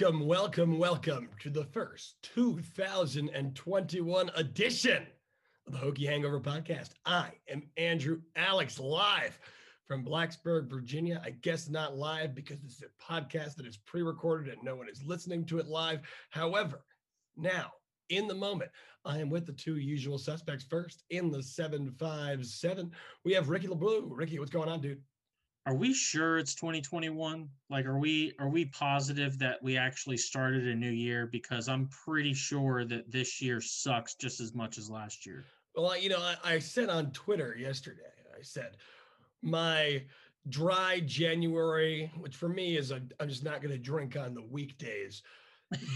Welcome, welcome, welcome to the first 2021 edition of the Hokie Hangover Podcast. I am Andrew Alex, live from Blacksburg, Virginia. I guess not live because this is a podcast that is pre recorded and no one is listening to it live. However, now in the moment, I am with the two usual suspects. First, in the 757, we have Ricky LeBlue. Ricky, what's going on, dude? Are we sure it's 2021 like are we are we positive that we actually started a new year? Because i'm pretty sure that this year sucks just as much as last year. Well you know I, I said on twitter yesterday i said my dry january which for me is a, i'm just not going to drink on the weekdays.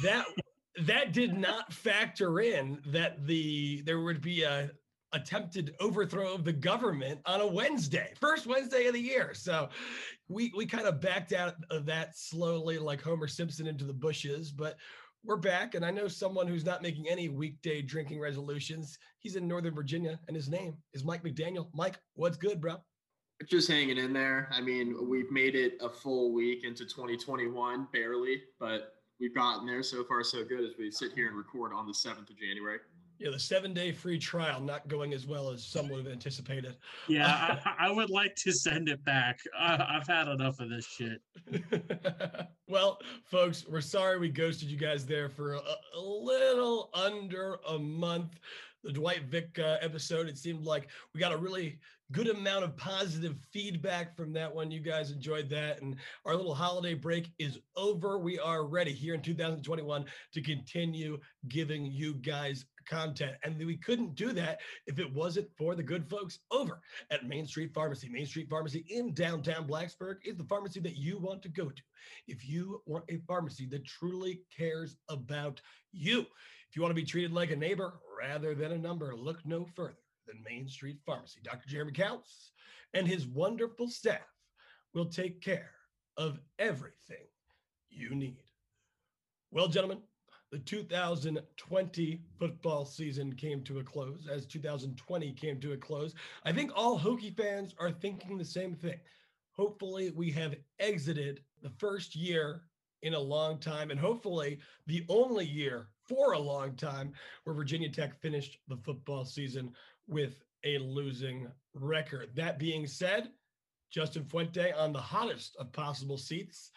That that did not factor in that the there would be a attempted overthrow of the government on a Wednesday, first Wednesday of the year. So we we kind of backed out of that slowly, like Homer Simpson into the bushes, but we're back. And I know someone who's not making any weekday drinking resolutions. He's in Northern Virginia, and his name is Mike McDaniel. Mike, what's good, bro? Just hanging in there. I mean, we've made it a full week into 2021, barely, but we've gotten there. So far, so good as we sit here and record on the 7th of January. Yeah, the seven day free trial not going as well as some would have anticipated. Yeah, I, I, would like to send it back. I, have had enough of this shit. well, folks, we're sorry we ghosted you guys there for a, a little under a month. The Dwight Vick uh, episode, it seemed like we got a really good amount of positive feedback from that one. You guys enjoyed that. And our little holiday break is over. We are ready here in 2021 to continue giving you guys content. And we couldn't do that if it wasn't for the good folks over at Main Street Pharmacy. Main Street Pharmacy in downtown Blacksburg is the pharmacy that you want to go to. If you want a pharmacy that truly cares about you, if you want to be treated like a neighbor rather than a number, look no further than Main Street Pharmacy. Dr. Jeremy Counts and his wonderful staff will take care of everything you need. Well, gentlemen, the 2020 football season came to a close as 2020 came to a close. I think all Hokie fans are thinking the same thing. Hopefully, we have exited the first year in a long time, and hopefully, the only year for a long time where Virginia Tech finished the football season with a losing record. That being said, Justin Fuente on the hottest of possible seats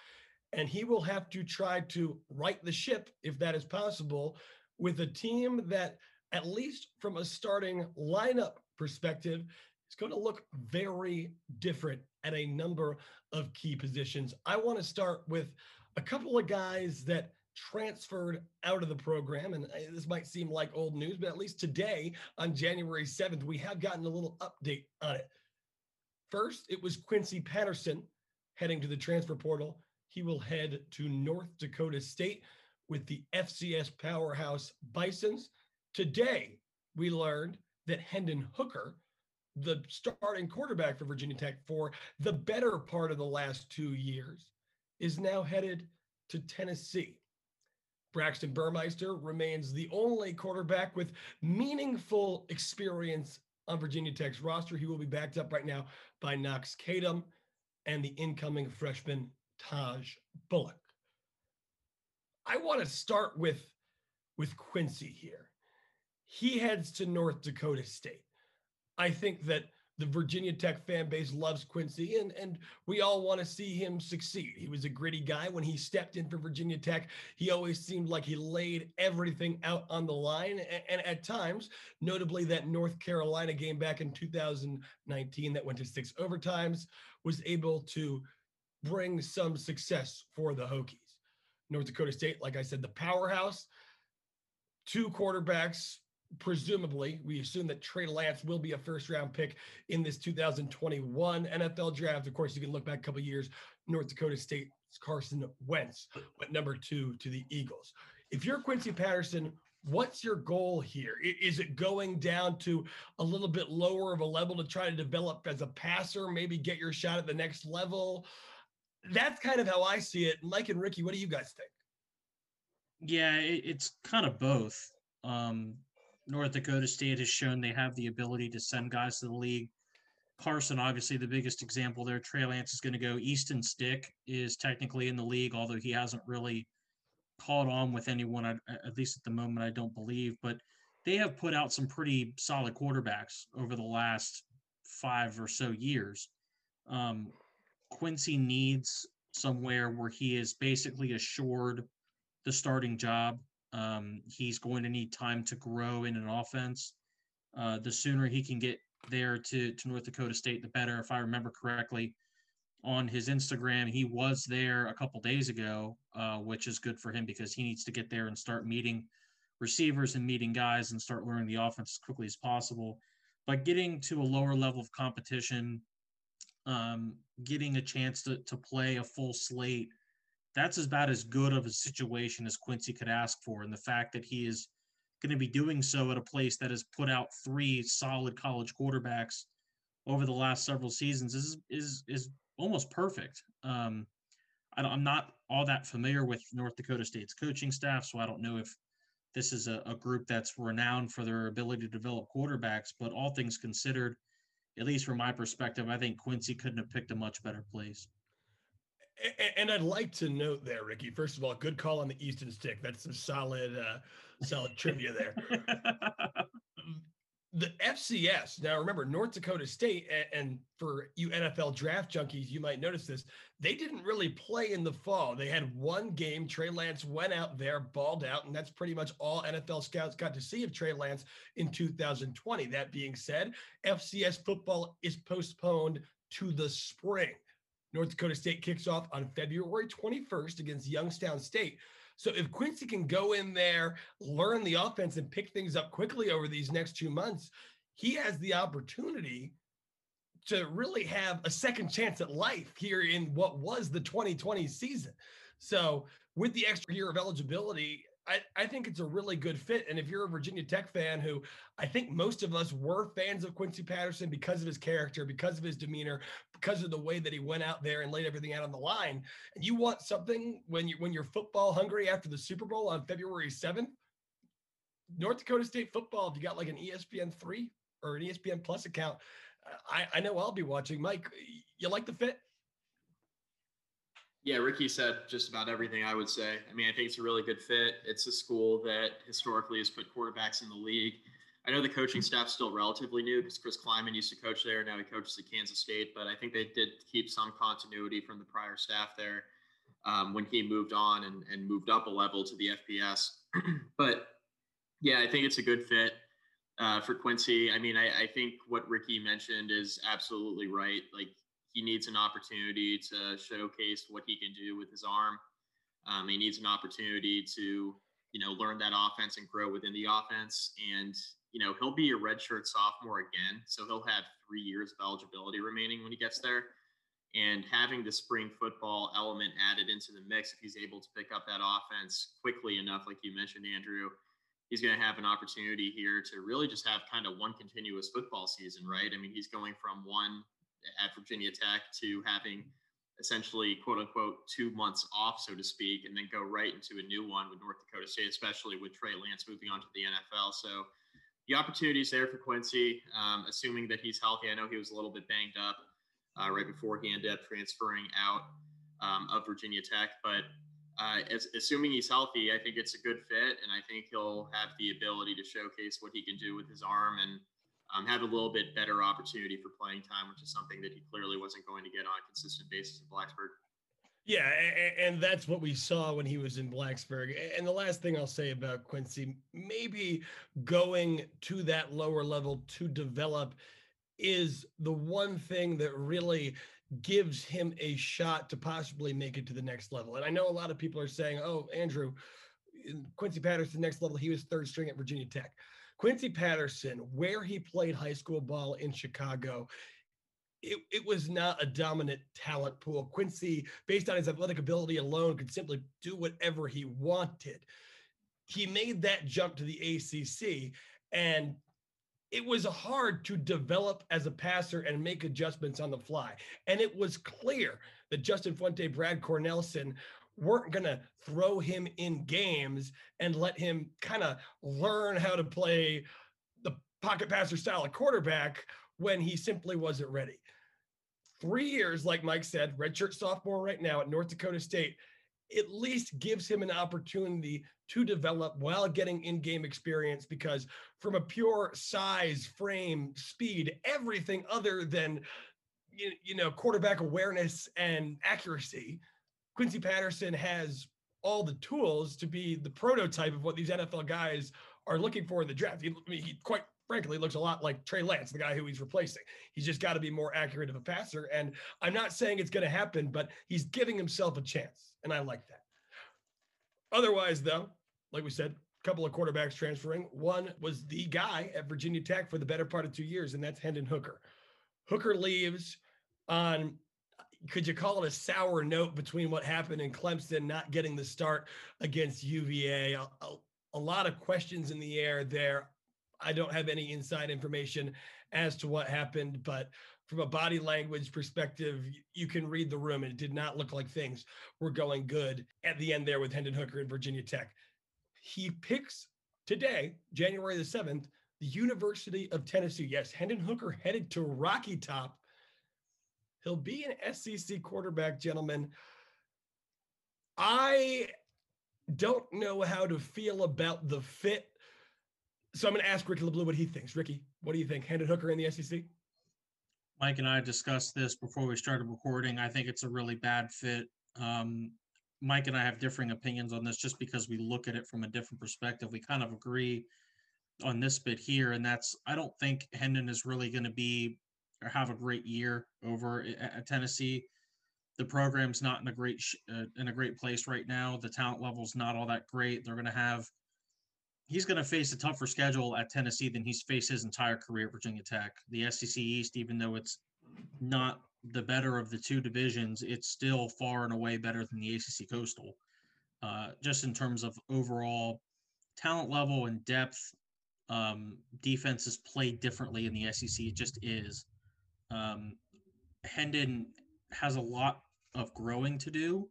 and he will have to try to right the ship, if that is possible, with a team that, at least from a starting lineup perspective, is going to look very different at a number of key positions. I want to start with a couple of guys that transferred out of the program. And uh, this might seem like old news, but at least today on January 7th, we have gotten a little update on it. First, it was Quincy Patterson heading to the transfer portal he will head to North Dakota State with the FCS powerhouse Bisons. Today, we learned that Hendon Hooker, the starting quarterback for Virginia Tech for the better part of the last two years, is now headed to Tennessee. Braxton Burmeister remains the only quarterback with meaningful experience on Virginia Tech's roster. He will be backed up right now by Knox Kadum and the incoming freshman Tahj Bullock. I want to start with with Quincy here. He heads to North Dakota State. I think that the Virginia Tech fan base loves Quincy, and, and we all want to see him succeed. He was a gritty guy when he stepped in for Virginia Tech. He always seemed like he laid everything out on the line. And, and at times, notably that North Carolina game back in 2019 that went to six overtimes, was able to bring some success for the Hokies. North Dakota State, like I said, the powerhouse, two quarterbacks. Presumably, we assume that Trey Lance will be a first round pick in this 2021 NFL draft. Of course, you can look back a couple years. North Dakota State's Carson Wentz went number two to the Eagles. If you're Quincy Patterson, what's your goal here? Is it going down to a little bit lower of a level to try to develop as a passer, maybe get your shot at the next level? That's kind of how I see it. Mike and Ricky, what do you guys think? Yeah, it, it's kind of both. Um, North Dakota State has shown they have the ability to send guys to the league. Carson, obviously, the biggest example there. Trey Lance is going to go. Easton Stick is technically in the league, although he hasn't really caught on with anyone, at least at the moment, I don't believe, but they have put out some pretty solid quarterbacks over the last five or so years. Um, Quincy needs somewhere where he is basically assured the starting job. Um, he's going to need time to grow in an offense. Uh, the sooner he can get there to, to North Dakota State, the better. If I remember correctly, on his Instagram, he was there a couple days ago, uh, which is good for him because he needs to get there and start meeting receivers and meeting guys and start learning the offense as quickly as possible. But getting to a lower level of competition, um, getting a chance to, to play a full slate, that's about as good of a situation as Quincy could ask for. And the fact that he is going to be doing so at a place that has put out three solid college quarterbacks over the last several seasons is is is almost perfect. Um, I am not all that familiar with North Dakota State's coaching staff, so I don't know if this is a, a group that's renowned for their ability to develop quarterbacks. But all things considered, at least from my perspective, I think Quincy couldn't have picked a much better place. And I'd like to note there, Ricky. First of all, good call on the Easton Stick. That's some solid, uh, solid trivia there. the FCS. Now, remember, North Dakota State, and for you NFL draft junkies, you might notice this. They didn't really play in the fall. They had one game. Trey Lance went out there, balled out, and that's pretty much all NFL scouts got to see of Trey Lance in 2020. That being said, FCS football is postponed to the spring. North Dakota State kicks off on February 21st against Youngstown State. So if Quincy can go in there, learn the offense, and pick things up quickly over these next two months, he has the opportunity to really have a second chance at life here in what was the 2020 season. So with the extra year of eligibility, I, I think it's a really good fit. And if you're a Virginia Tech fan who I think most of us were fans of Quincy Patterson because of his character, because of his demeanor, because of the way that he went out there and laid everything out on the line, and you want something when you when you're football hungry after the Super Bowl on February 7th, North Dakota State football, if you got like an ESPN three or an ESPN plus account, I, I know I'll be watching. Mike, you like the fit? Yeah, Ricky said just about everything I would say. I mean, I think it's a really good fit. It's a school that historically has put quarterbacks in the league. I know the coaching staff's still relatively new because Chris Klieman used to coach there. Now he coaches at Kansas State, but I think they did keep some continuity from the prior staff there um, when he moved on and, and moved up a level to the FBS. but yeah, I think it's a good fit uh, for Quincy. I mean, I, I think what Ricky mentioned is absolutely right. Like he needs an opportunity to showcase what he can do with his arm. Um, he needs an opportunity to, you know, learn that offense and grow within the offense. And, you know, he'll be a redshirt sophomore again. So he'll have three years of eligibility remaining when he gets there. And having the spring football element added into the mix, if he's able to pick up that offense quickly enough, like you mentioned, Andrew, he's going to have an opportunity here to really just have kind of one continuous football season, right? I mean, he's going from one at Virginia Tech to having essentially quote unquote two months off, so to speak, and then go right into a new one with North Dakota State, especially with Trey Lance moving on to the NFL. So the opportunity is there for Quincy, um, assuming that he's healthy. I know he was a little bit banged up uh, right before he ended up transferring out um, of Virginia Tech, but uh, as, assuming he's healthy, I think it's a good fit, and I think he'll have the ability to showcase what he can do with his arm and um, have a little bit better opportunity for playing time, which is something that he clearly wasn't going to get on a consistent basis in Blacksburg. Yeah, and that's what we saw when he was in Blacksburg. And the last thing I'll say about Quincy, maybe going to that lower level to develop is the one thing that really gives him a shot to possibly make it to the next level. And I know a lot of people are saying, oh, Andrew, Quincy Patterson, next level, he was third string at Virginia Tech. Quincy Patterson, where he played high school ball in Chicago, it, it was not a dominant talent pool. Quincy, based on his athletic ability alone, could simply do whatever he wanted. He made that jump to the ACC, and it was hard to develop as a passer and make adjustments on the fly. And it was clear that Justin Fuente, Brad Cornelsen weren't going to throw him in games and let him kind of learn how to play the pocket passer style of quarterback when he simply wasn't ready. Three years, like Mike said, redshirt sophomore right now at North Dakota State. at least gives him an opportunity to develop while getting in-game experience because from a pure size frame speed everything other than you know quarterback awareness and accuracy quincy patterson has all the tools to be the prototype of what these nfl guys are looking for in the draft he, I mean, he quite frankly looks a lot like Trey Lance, the guy who he's replacing. He's just got to be more accurate of a passer. And I'm not saying it's going to happen, but he's giving himself a chance. And I like that. Otherwise, though, like we said, a couple of quarterbacks transferring. One was the guy at Virginia Tech for the better part of two years, and that's Hendon Hooker. Hooker leaves on could you call it a sour note between what happened in Clemson not getting the start against UVA? A, a, a, lot of questions in the air there. I don't have any inside information as to what happened, but from a body language perspective, you can read the room. And it did not look like things were going good at the end there with Hendon Hooker and Virginia Tech. He picks today, January the 7th, the University of Tennessee. Yes, Hendon Hooker headed to Rocky Top. He'll be an SEC quarterback, gentlemen. I don't know how to feel about the fit. So I'm going to ask Ricky LeBlue what he thinks. Ricky, what do you think? Hendon Hooker in the SEC? Mike and I discussed this before we started recording. I think it's a really bad fit. Um, Mike and I have differing opinions on this just because we look at it from a different perspective. We kind of agree on this bit here, and that's I don't think Hendon is really going to be or have a great year over at Tennessee. The program's not in a great uh, in a great place right now. The talent level's not all that great. They're going to have he's going to face a tougher schedule at Tennessee than he's faced his entire career at Virginia Tech. The SEC East, even though it's not the better of the two divisions, it's still far and away better than the ACC Coastal. Uh, just in terms of overall talent level and depth, um, defenses play differently in the SEC. It just is. Um, Hendon has a lot of growing to do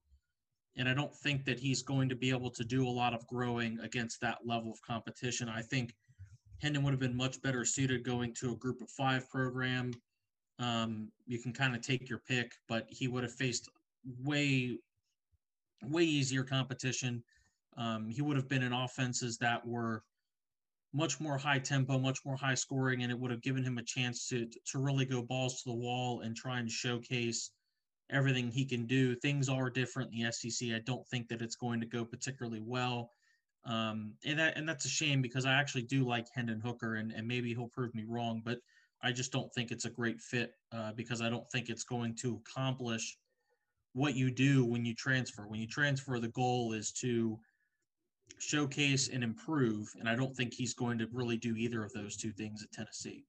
and I don't think that he's going to be able to do a lot of growing against that level of competition. I think Hendon would have been much better suited going to a group of five program. Um, you can kind of take your pick, but he would have faced way, way easier competition. Um, he would have been in offenses that were much more high tempo, much more high scoring, and it would have given him a chance to to really go balls to the wall and try and showcase everything he can do. Things are different in the SEC. I don't think that it's going to go particularly well. Um, and that and that's a shame because I actually do like Hendon Hooker and, and maybe he'll prove me wrong, but I just don't think it's a great fit uh, because I don't think it's going to accomplish what you do when you transfer. When you transfer, the goal is to showcase and improve, and I don't think he's going to really do either of those two things at Tennessee.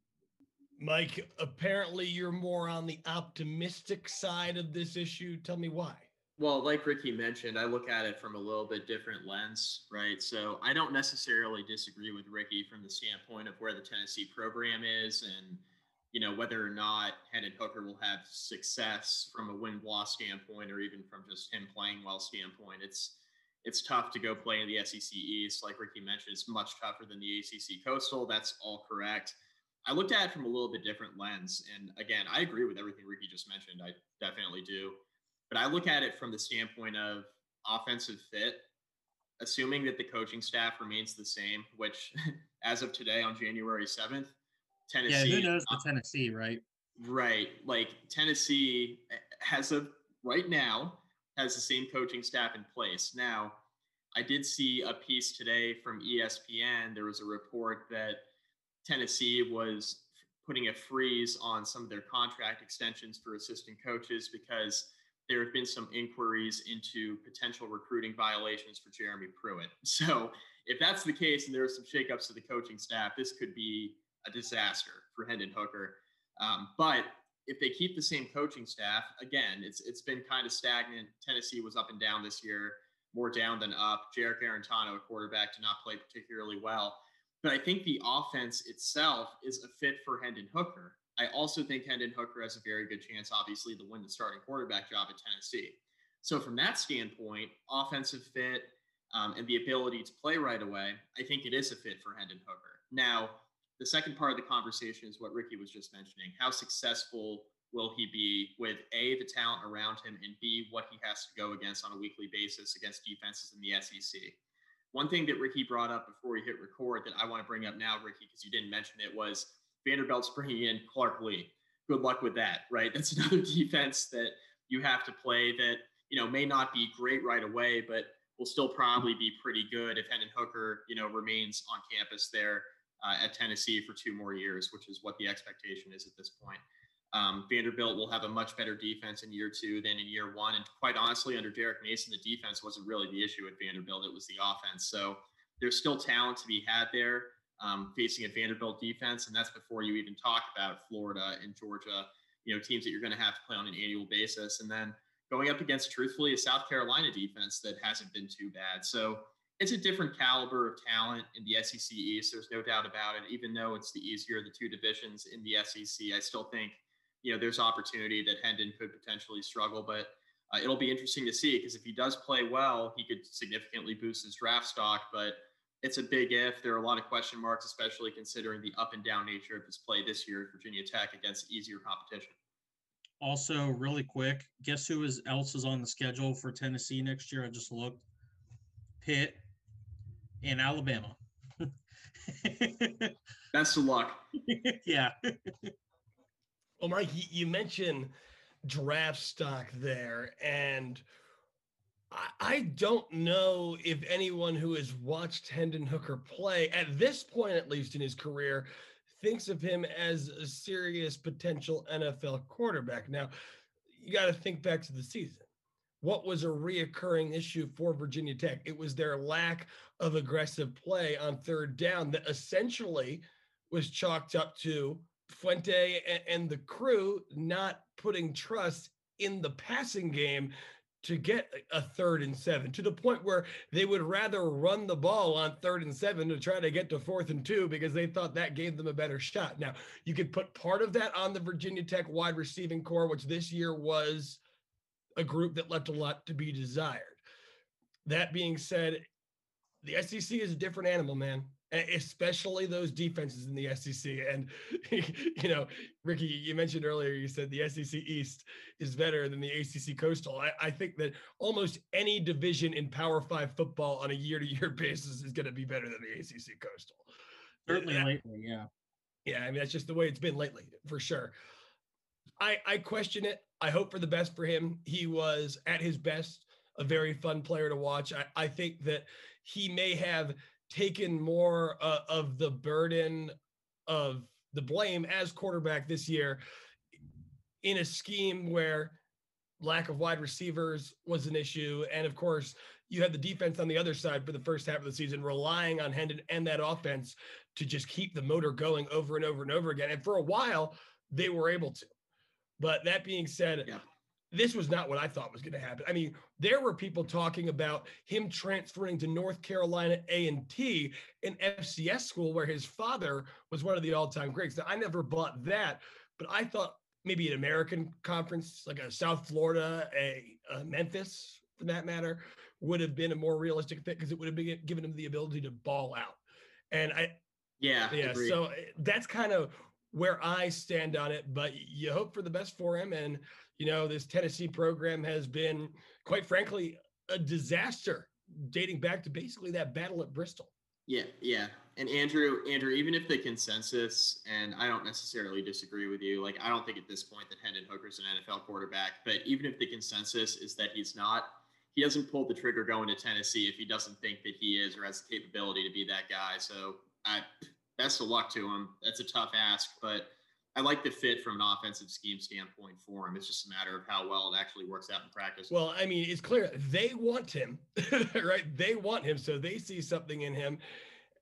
Mike, apparently you're more on the optimistic side of this issue. Tell me why. Well, like Ricky mentioned, I look at it from a little bit different lens, right? So I don't necessarily disagree with Ricky from the standpoint of where the Tennessee program is and, you know, whether or not Hendon Hooker will have success from a win-loss standpoint or even from just him playing well standpoint. It's it's tough to go play in the SEC East. Like Ricky mentioned, it's much tougher than the ACC Coastal. That's all correct. I looked at it from a little bit different lens. And again, I agree with everything Ricky just mentioned. I definitely do. But I look at it from the standpoint of offensive fit, assuming that the coaching staff remains the same, which as of today on January 7th, Tennessee. Yeah, who knows the Tennessee, right? Right. Like Tennessee has a right now has the same coaching staff in place. Now, I did see a piece today from ESPN. There was a report that Tennessee was putting a freeze on some of their contract extensions for assistant coaches because there have been some inquiries into potential recruiting violations for Jeremy Pruitt. So, if that's the case and there are some shakeups to the coaching staff, this could be a disaster for Hendon Hooker. Um, but if they keep the same coaching staff, again, it's it's been kind of stagnant. Tennessee was up and down this year, more down than up. Jarrett Guarantano, a quarterback, did not play particularly well. But I think the offense itself is a fit for Hendon Hooker. I also think Hendon Hooker has a very good chance, obviously, to win the starting quarterback job at Tennessee. So, from that standpoint, offensive fit um, and the ability to play right away, I think it is a fit for Hendon Hooker. Now, the second part of the conversation is what Ricky was just mentioning. How successful will he be with A, the talent around him, and B, what he has to go against on a weekly basis against defenses in the SEC? One thing that Ricky brought up before we hit record that I want to bring up now, Ricky, because you didn't mention it, was Vanderbilt's bringing in Clark Lea. Good luck with that, right? That's another defense that you have to play that, you know, may not be great right away, but will still probably be pretty good if Hendon Hooker, you know, remains on campus there uh, at Tennessee for two more years, which is what the expectation is at this point. Um, Vanderbilt will have a much better defense in year two than in year one. And quite honestly, under Derek Mason, the defense wasn't really the issue at Vanderbilt. It was the offense. So there's still talent to be had there um, facing a Vanderbilt defense. And that's before you even talk about Florida and Georgia, you know, teams that you're going to have to play on an annual basis. And then going up against, truthfully, a South Carolina defense that hasn't been too bad. So it's a different caliber of talent in the SEC East. There's no doubt about it. Even though it's the easier of the two divisions in the SEC, I still think – you know, there's opportunity that Hendon could potentially struggle, but uh, it'll be interesting to see because if he does play well, he could significantly boost his draft stock. But it's a big if. There are a lot of question marks, especially considering the up and down nature of his play this year at Virginia Tech against easier competition. Also, really quick, guess who is else is on the schedule for Tennessee next year? I just looked. Pitt and Alabama. Best of luck. yeah. Well, Mike, you mentioned draft stock there, and I don't know if anyone who has watched Hendon Hooker play at this point, at least in his career, thinks of him as a serious potential NFL quarterback. Now, you got to think back to the season. What was a reoccurring issue for Virginia Tech? It was their lack of aggressive play on third down that essentially was chalked up to Fuente and the crew not putting trust in the passing game to get a third and seven to the point where they would rather run the ball on third and seven to try to get to fourth and two because they thought that gave them a better shot. Now, you could put part of that on the Virginia Tech wide receiving corps, which this year was a group that left a lot to be desired. That being said, the SEC is a different animal, man especially those defenses in the SEC. And you know, Ricky, you mentioned earlier, you said the SEC East is better than the ACC Coastal. I, I think that almost any division in Power Five football on a year-to-year basis is going to be better than the ACC Coastal. Certainly lately, yeah. Yeah, I mean that's just the way it's been lately, for sure. I I question it. I hope for the best for him. He was at his best, a very fun player to watch. I, I think that he may have taken more uh, of the burden of the blame as quarterback this year in a scheme where lack of wide receivers was an issue. And of course, you had the defense on the other side for the first half of the season, relying on Hendon and that offense to just keep the motor going over and over and over again. And for a while, they were able to. But that being said, yeah this was not what I thought was going to happen. I mean, there were people talking about him transferring to North Carolina A&T, an FCS school where his father was one of the all-time greats. Now, I never bought that, but I thought maybe an American conference, like a South Florida, a, a Memphis, for that matter, would have been a more realistic fit because it would have been given him the ability to ball out. And I, yeah, yeah. So eh, that's kind of where I stand on it. But you hope for the best for him, and you know, this Tennessee program has been, quite frankly, a disaster dating back to basically that battle at Bristol. Yeah, yeah. And Andrew, Andrew, even if the consensus, and I don't necessarily disagree with you, like I don't think at this point that Hendon Hooker's an NFL quarterback, but even if the consensus is that he's not, he hasn't pulled the trigger going to Tennessee if he doesn't think that he is or has the capability to be that guy. So I best of luck to him. That's a tough ask, but I like the fit from an offensive scheme standpoint for him. It's just a matter of how well it actually works out in practice. Well, I mean, it's clear they want him, right? They want him, so they see something in him,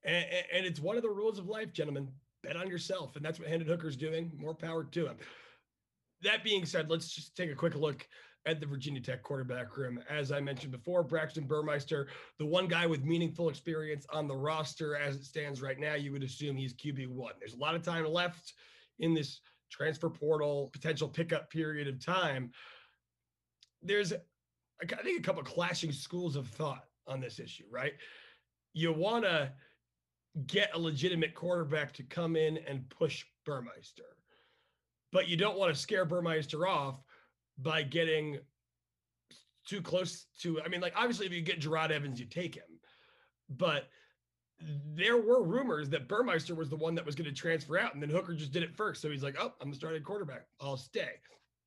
and, and, it's one of the rules of life, gentlemen. Bet on yourself, and that's what Hendon Hooker's doing. More power to him. That being said, let's just take a quick look at the Virginia Tech quarterback room. As I mentioned before, Braxton Burmeister, the one guy with meaningful experience on the roster as it stands right now, you would assume he's QB one. There's a lot of time left in this transfer portal potential pickup period of time, there's, I think, a couple clashing schools of thought on this issue, right? You want to get a legitimate quarterback to come in and push Burmeister. but you don't want to scare Burmeister off by getting too close to. I mean, like obviously, if you get Gerard Evans, you take him, but there were rumors that Burmeister was the one that was going to transfer out, and then Hooker just did it first. So he's like, "Oh, I'm the starting quarterback. I'll stay."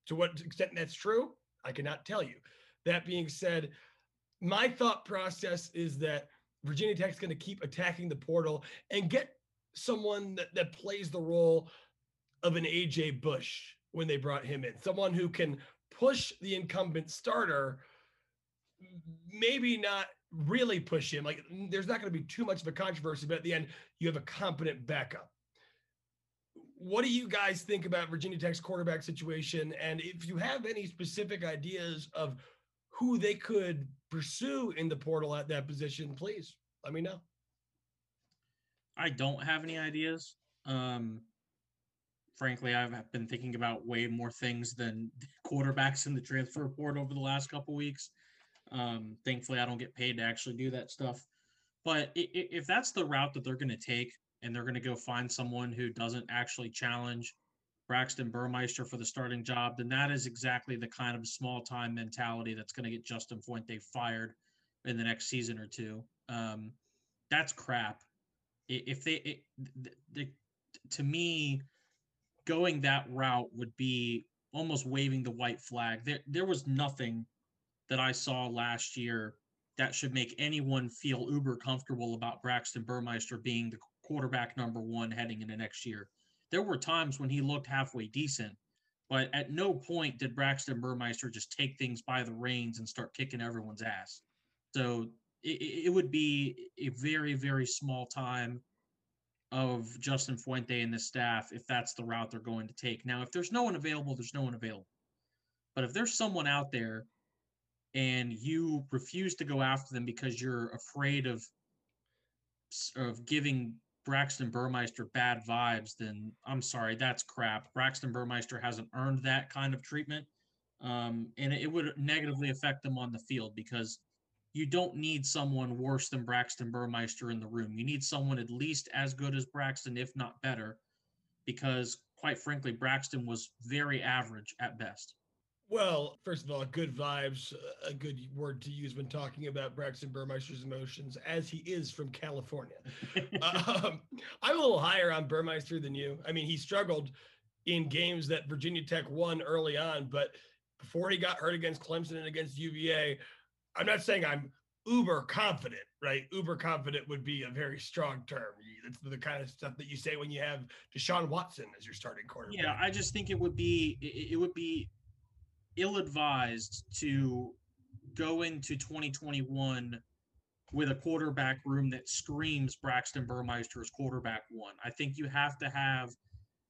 To what extent that's true, I cannot tell you. That being said, my thought process is that Virginia Tech's going to keep attacking the portal and get someone that, that plays the role of an AJ Bush when they brought him in, someone who can push the incumbent starter, maybe not really push him. Like there's not going to be too much of a controversy, but at the end, you have a competent backup. What do you guys think about Virginia Tech's quarterback situation? And if you have any specific ideas of who they could pursue in the portal at that position, please let me know. I don't have any ideas. Um, frankly, I've been thinking about way more things than quarterbacks in the transfer report over the last couple weeks. Um, thankfully, I don't get paid to actually do that stuff. But if that's the route that they're going to take, and they're going to go find someone who doesn't actually challenge Braxton Burmeister for the starting job, then that is exactly the kind of small time mentality that's going to get Justin Fuente fired in the next season or two. Um, that's crap. If they, it, the, to me, going that route would be almost waving the white flag. There, there was nothing that I saw last year that should make anyone feel uber comfortable about Braxton Burmeister being the quarterback number one heading into next year. There were times when he looked halfway decent, but at no point did Braxton Burmeister just take things by the reins and start kicking everyone's ass. So it, it would be a very, very small time of Justin Fuente and the staff if that's the route they're going to take. Now, if there's no one available, there's no one available. But if there's someone out there and you refuse to go after them because you're afraid of of giving Braxton Burmeister bad vibes, then I'm sorry, that's crap. Braxton Burmeister hasn't earned that kind of treatment, um, and it would negatively affect them on the field because you don't need someone worse than Braxton Burmeister in the room. You need someone at least as good as Braxton, if not better, because quite frankly, Braxton was very average at best. Well, first of all, good vibes, a good word to use when talking about Braxton Burmeister's emotions, as he is from California. um, I'm a little higher on Burmeister than you. I mean, he struggled in games that Virginia Tech won early on, but before he got hurt against Clemson and against UVA, I'm not saying I'm uber confident, right? Uber confident would be a very strong term. That's the kind of stuff that you say when you have Deshaun Watson as your starting quarterback. Yeah, I just think it would be it would be ill advised to go into 2021 with a quarterback room that screams Braxton Burmeister as quarterback one. I think you have to have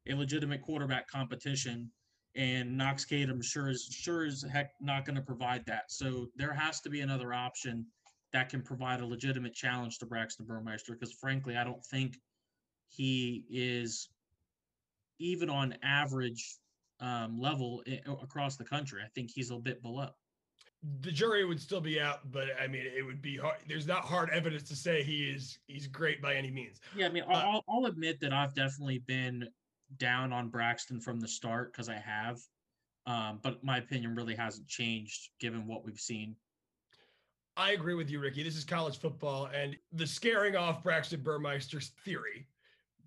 a legitimate quarterback competition, and Knox Kadum sure is sure as heck not going to provide that. So there has to be another option that can provide a legitimate challenge to Braxton Burmeister. Because frankly, I don't think he is even on average um, level across the country. I think he's a bit below. The jury would still be out, but I mean, it would be hard. There's not hard evidence to say he is he's great by any means. Yeah, I mean, uh, I'll, I'll admit that I've definitely been down on Braxton from the start because I have, um, but my opinion really hasn't changed given what we've seen. I agree with you, Ricky. This is college football, and the scaring off Braxton Burmeister's theory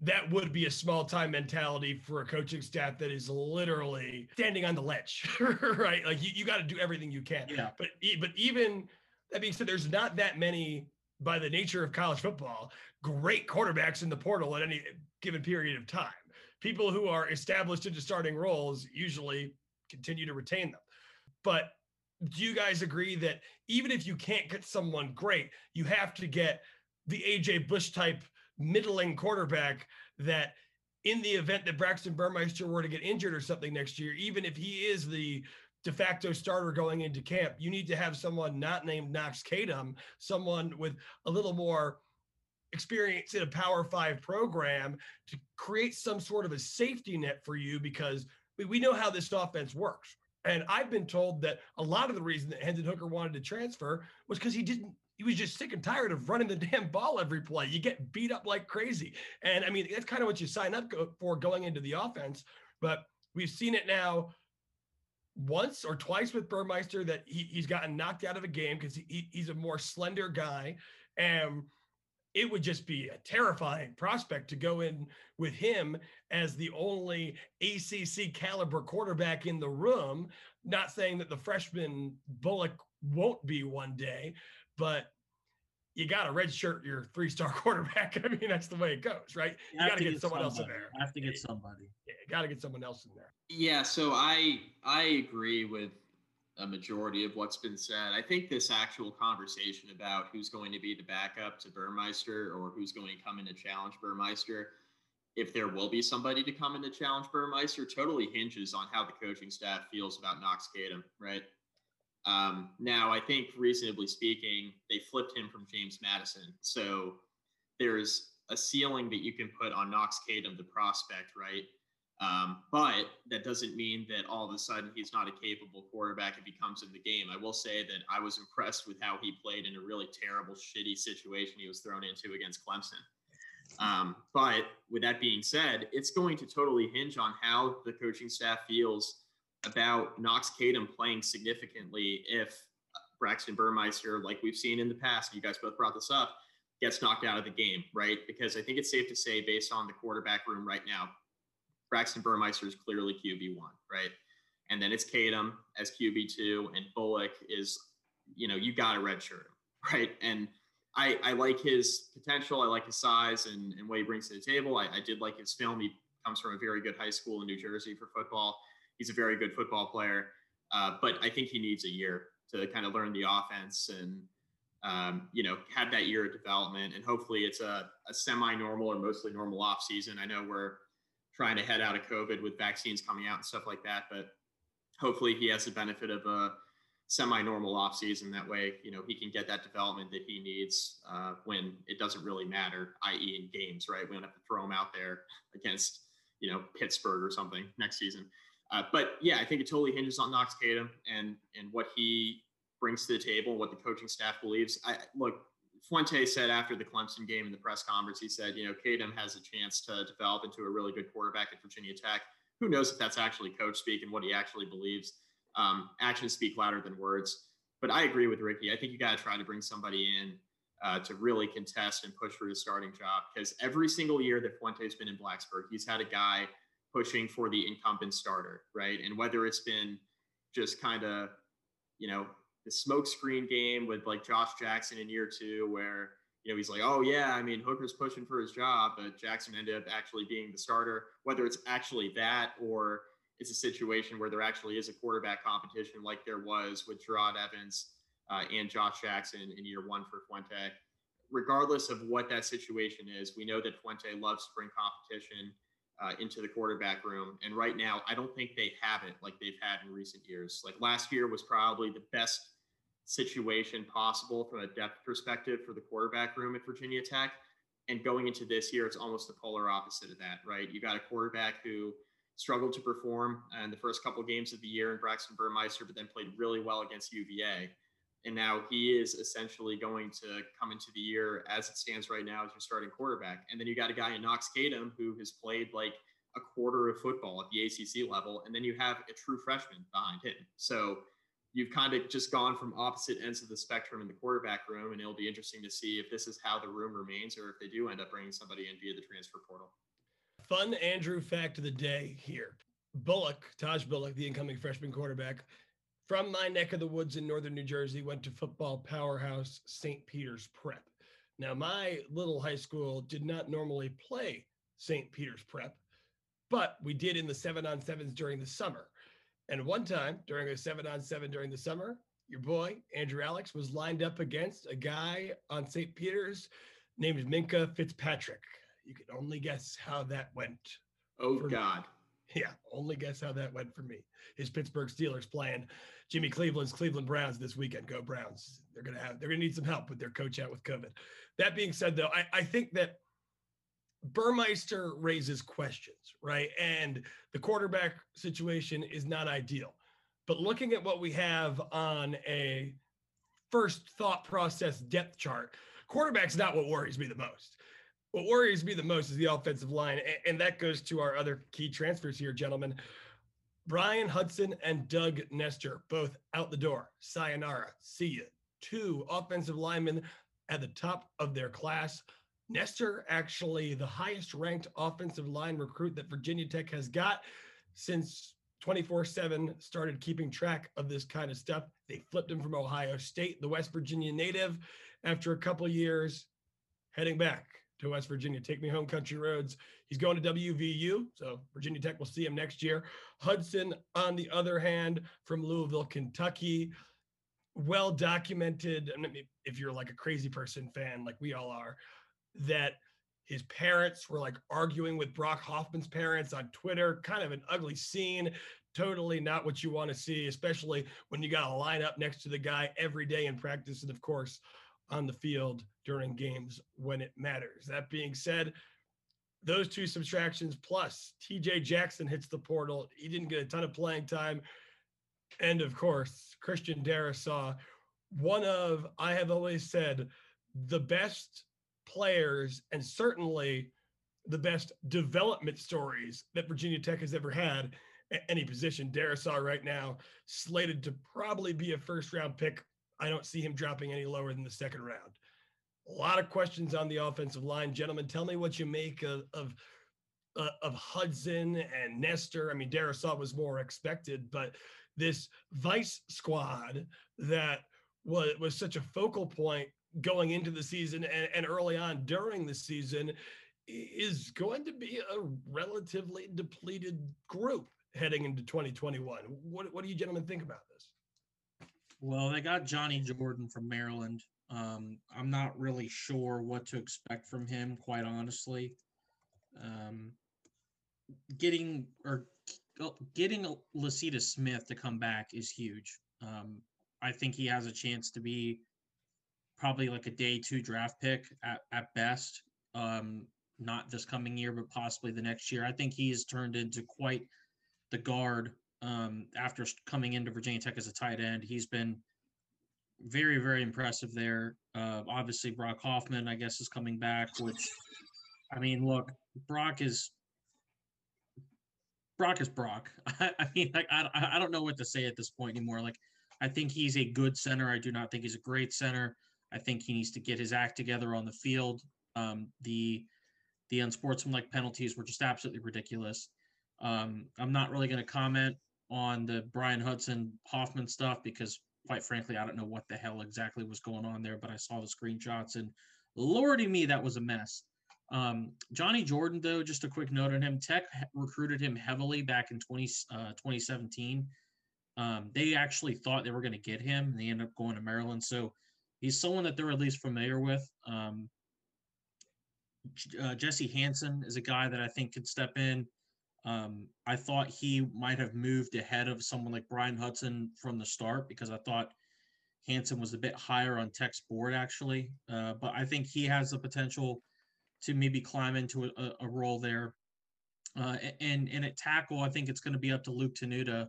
that would be a small time mentality for a coaching staff that is literally standing on the ledge, right? Like you, you got to do everything you can. Yeah. But but even that being said, there's not that many by the nature of college football great quarterbacks in the portal at any given period of time. People who are established into starting roles usually continue to retain them. But do you guys agree that even if you can't get someone great, you have to get the AJ Bush type middling quarterback that in the event that Braxton Burmeister were to get injured or something next year, even if he is the de facto starter going into camp, you need to have someone not named Knox Kadum, someone with a little more experience in a Power Five program to create some sort of a safety net for you because we know how this offense works. And I've been told that a lot of the reason that Hendon Hooker wanted to transfer was because he didn't he was just sick and tired of running the damn ball every play. You get beat up like crazy. And I mean, that's kind of what you sign up for going into the offense. But We've seen it now once or twice with Burmeister that he, he's gotten knocked out of a game because he, he's a more slender guy. And it would just be a terrifying prospect to go in with him as the only ACC caliber quarterback in the room. Not saying that the freshman Bullock won't be one day, but you got to redshirt your three star quarterback. I mean, that's the way it goes, right? You, you got to get, get someone somebody. else in there. I have to get somebody. Yeah, got to get someone else in there. Yeah, so I I agree with a majority of what's been said. I think this actual conversation about who's going to be the backup to Burmeister or who's going to come in to challenge Burmeister, if there will be somebody to come in to challenge Burmeister, totally hinges on how the coaching staff feels about Knox Kadum, right? Um, now, I think reasonably speaking, they flipped him from James Madison. So there's a ceiling that you can put on Knox Kadum, the prospect, right? Um, but that doesn't mean that all of a sudden he's not a capable quarterback if he comes in the game. I will say that I was impressed with how he played in a really terrible, shitty situation he was thrown into against Clemson. Um, but with that being said, it's going to totally hinge on how the coaching staff feels about Knox Kadum playing significantly if Braxton Burmeister, like we've seen in the past, you guys both brought this up, gets knocked out of the game, right? Because I think it's safe to say, based on the quarterback room right now, Braxton Burmeister is clearly QB one, right? And then it's Kadum as QB two, and Bullock is, you know, you got to redshirt him, right? And I, I like his potential. I like his size and, and what he brings to the table. I, I did like his film. He comes from a very good high school in New Jersey for football. He's a very good football player, uh, but I think he needs a year to kind of learn the offense and um, you know have that year of development. And hopefully, it's a, a semi-normal or mostly normal off season. I know we're trying to head out of COVID with vaccines coming out and stuff like that. But hopefully he has the benefit of a semi-normal offseason. That way, you know, he can get that development that he needs uh, when it doesn't really matter, i.e. in games, right? We don't have to throw him out there against, you know, Pittsburgh or something next season. Uh, but yeah, I think it totally hinges on Knox Kadum and and what he brings to the table, what the coaching staff believes. I look, Fuente said after the Clemson game in the press conference, he said, you know, Kadum has a chance to develop into a really good quarterback at Virginia Tech. Who knows if that's actually coach speak and what he actually believes? Um, actions speak louder than words. But I agree with Ricky. I think you got to try to bring somebody in uh, to really contest and push for the starting job because every single year that Fuente's been in Blacksburg, he's had a guy pushing for the incumbent starter, right? And whether it's been just kind of, you know, the smokescreen game with like Josh Jackson in year two, where you know he's like, oh yeah, I mean Hooker's pushing for his job, but Jackson ended up actually being the starter. Whether it's actually that or it's a situation where there actually is a quarterback competition, like there was with Jerod Evans uh, and Josh Jackson in year one for Fuente. Regardless of what that situation is, we know that Fuente loves spring competition uh, into the quarterback room. And right now, I don't think they have it like they've had in recent years. Like last year was probably the best situation possible from a depth perspective for the quarterback room at Virginia Tech. And going into this year, it's almost the polar opposite of that, right? You got a quarterback who struggled to perform in the first couple of games of the year in Braxton Burmeister, but then played really well against UVA. And now he is essentially going to come into the year as it stands right now as your starting quarterback. And then you got a guy in Knox Kadum who has played like a quarter of football at the ACC level. And then you have a true freshman behind him. So you've kind of just gone from opposite ends of the spectrum in the quarterback room. And it'll be interesting to see if this is how the room remains or if they do end up bringing somebody in via the transfer portal. Fun Andrew fact of the day here. Bullock, Tahj Bullock, the incoming freshman quarterback, from my neck of the woods in northern New Jersey, went to football powerhouse St. Peter's Prep. Now, my little high school did not normally play St. Peter's Prep, but we did in the seven on sevens during the summer. And one time during a seven on seven during the summer, your boy, Andrew Alex, was lined up against a guy on St. Peter's named Minkah Fitzpatrick. You can only guess how that went. Oh, God. Me. Yeah, only guess how that went for me. His Pittsburgh Steelers playing Jimmy Cleveland's Cleveland Browns this weekend. Go Browns. They're gonna have they're gonna need some help with their coach out with COVID. That being said, though, I, I think that Burmeister raises questions, right? And the quarterback situation is not ideal. But looking at what we have on a first thought process depth chart, quarterback's not what worries me the most. What worries me the most is the offensive line. And that goes to our other key transfers here, gentlemen. Brian Hudson and Doug Nester, both out the door. Sayonara. See you. Two offensive linemen at the top of their class. Nester, actually the highest ranked offensive line recruit that Virginia Tech has got since 24 7 started keeping track of this kind of stuff. They flipped him from Ohio State, the West Virginia native, after a couple years heading back to West Virginia. Take me home, country roads. He's going to WVU, so Virginia Tech will see him next year. Hudson, on the other hand, from Louisville, Kentucky, well documented. I mean, if you're like a crazy person fan, like we all are, that his parents were like arguing with Brock Hoffman's parents on Twitter, kind of an ugly scene. Totally not what you want to see, especially when you got to line up next to the guy every day in practice. And of course, on the field during games when it matters. That being said, those two subtractions plus TJ Jackson hits the portal. He didn't get a ton of playing time. And of course, Christian Darrisaw, one of, I have always said, the best players and certainly the best development stories that Virginia Tech has ever had at any position. Darrisaw right now slated to probably be a first round pick. I don't see him dropping any lower than the second round. A lot of questions on the offensive line, gentlemen. Tell me what you make of of, uh, of Hudson and Nester. I mean, Darrisaw was more expected, but this Vice squad that was was such a focal point going into the season and, and early on during the season is going to be a relatively depleted group heading into 2021. What, what do you gentlemen think about this? Well, they got Johnny Jordan from Maryland. Um, I'm not really sure what to expect from him, quite honestly. Um, getting or getting Lecitus Smith to come back is huge. Um, I think he has a chance to be probably like a day two draft pick at, at best. Um, not this coming year, but possibly the next year. I think he has turned into quite the guard um, after coming into Virginia Tech as a tight end. He's been very, very impressive there. Uh, obviously, Brock Hoffman, I guess, is coming back, which, I mean, look, Brock is. Brock is Brock. I, I mean, like, I, I don't know what to say at this point anymore. Like, I think he's a good center. I do not think he's a great center. I think he needs to get his act together on the field. Um, the the unsportsmanlike penalties were just absolutely ridiculous. Um, I'm not really going to comment on the Brian Hudson Hoffman stuff because, quite frankly, I don't know what the hell exactly was going on there. But I saw the screenshots and, lordy me, that was a mess. Um, Johnny Jordan, though, just a quick note on him. Tech recruited him heavily back in 20, uh, 2017. Um, they actually thought they were going to get him, and they ended up going to Maryland. So he's someone that they're at least familiar with. Um, uh, Jesse Hansen is a guy that I think could step in. Um, I thought he might have moved ahead of someone like Brian Hudson from the start because I thought Hansen was a bit higher on Tech's board actually. Uh, but I think he has the potential to maybe climb into a, a role there. Uh, and and at tackle, I think it's going to be up to Luke Tenuta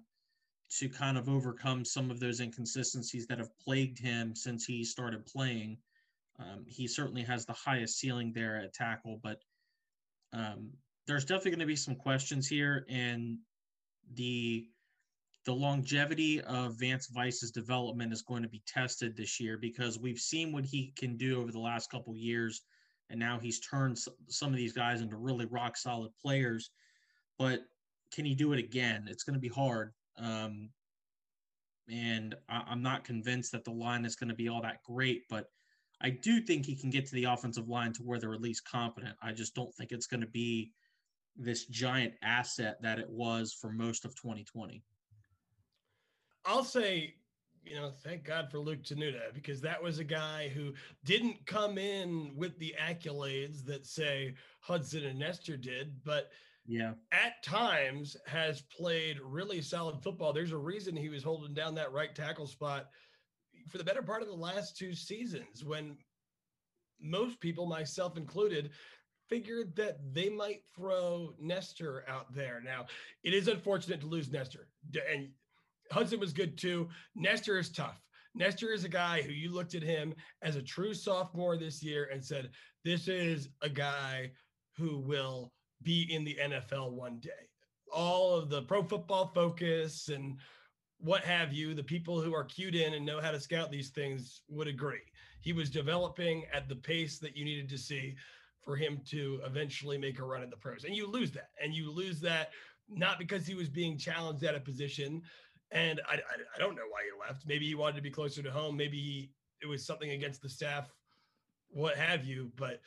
to kind of overcome some of those inconsistencies that have plagued him since he started playing. Um, he certainly has the highest ceiling there at tackle, but um, there's definitely going to be some questions here, and the the longevity of Vance Vice's development is going to be tested this year because we've seen what he can do over the last couple years, and now he's turned some of these guys into really rock solid players. But can he do it again? It's going to be hard. Um, and I, I'm not convinced that the line is going to be all that great, but I do think he can get to the offensive line to where they're at least competent. I just don't think it's going to be this giant asset that it was for most of 2020. I'll say, you know, thank God for Luke Tenuta because that was a guy who didn't come in with the accolades that say Hudson and Nester did, but yeah, at times has played really solid football. There's a reason he was holding down that right tackle spot for the better part of the last two seasons when most people, myself included, figured that they might throw Nester out there. Now, it is unfortunate to lose Nester, and Hudson was good too. Nester is tough. Nester is a guy who you looked at him as a true sophomore this year and said, This is a guy who will be in the NFL one day. all of the pro football focus and what have you, the people who are cued in and know how to scout these things would agree. He was developing at the pace that you needed to see for him to eventually make a run in the pros. And you lose that. And you lose that not because he was being challenged at a position. And I, I, I don't know why he left. Maybe he wanted to be closer to home. Maybe he, it was something against the staff, what have you. But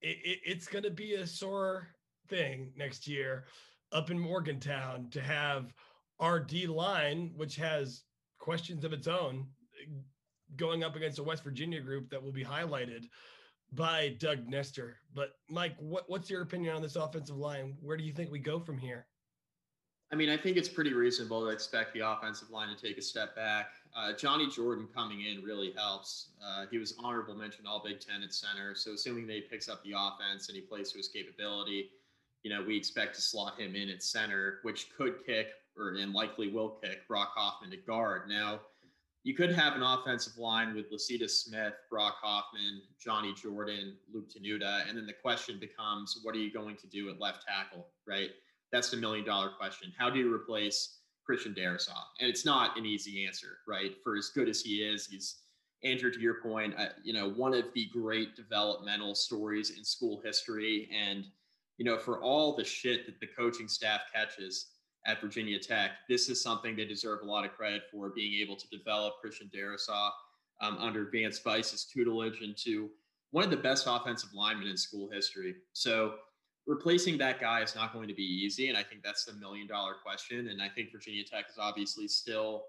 it, it, it's going to be a sore thing next year up in Morgantown to have our D line, which has questions of its own, going up against a West Virginia group that will be highlighted by Doug Nester. But Mike, what, what's your opinion on this offensive line? Where do you think we go from here? I mean, I think it's pretty reasonable to expect the offensive line to take a step back. Uh, Johnny Jordan coming in really helps. Uh, he was honorable mention All Big Ten at center. So assuming that he picks up the offense and he plays to his capability, you know, we expect to slot him in at center, which could kick or and likely will kick Brock Hoffman to guard. Now, you could have an offensive line with Lecitus Smith, Brock Hoffman, Johnny Jordan, Luke Tenuta, and then the question becomes, what are you going to do at left tackle, right? That's the million dollar question. How do you replace Christian Darrisaw? And it's not an easy answer, right? For as good as he is, he's Andrew, to your point, uh, you know, one of the great developmental stories in school history, and you know, for all the shit that the coaching staff catches at Virginia Tech, this is something they deserve a lot of credit for being able to develop Christian Darrisaw um, under Vance Vice's tutelage into one of the best offensive linemen in school history. So replacing that guy is not going to be easy. And I think that's the million dollar question. And I think Virginia Tech is obviously still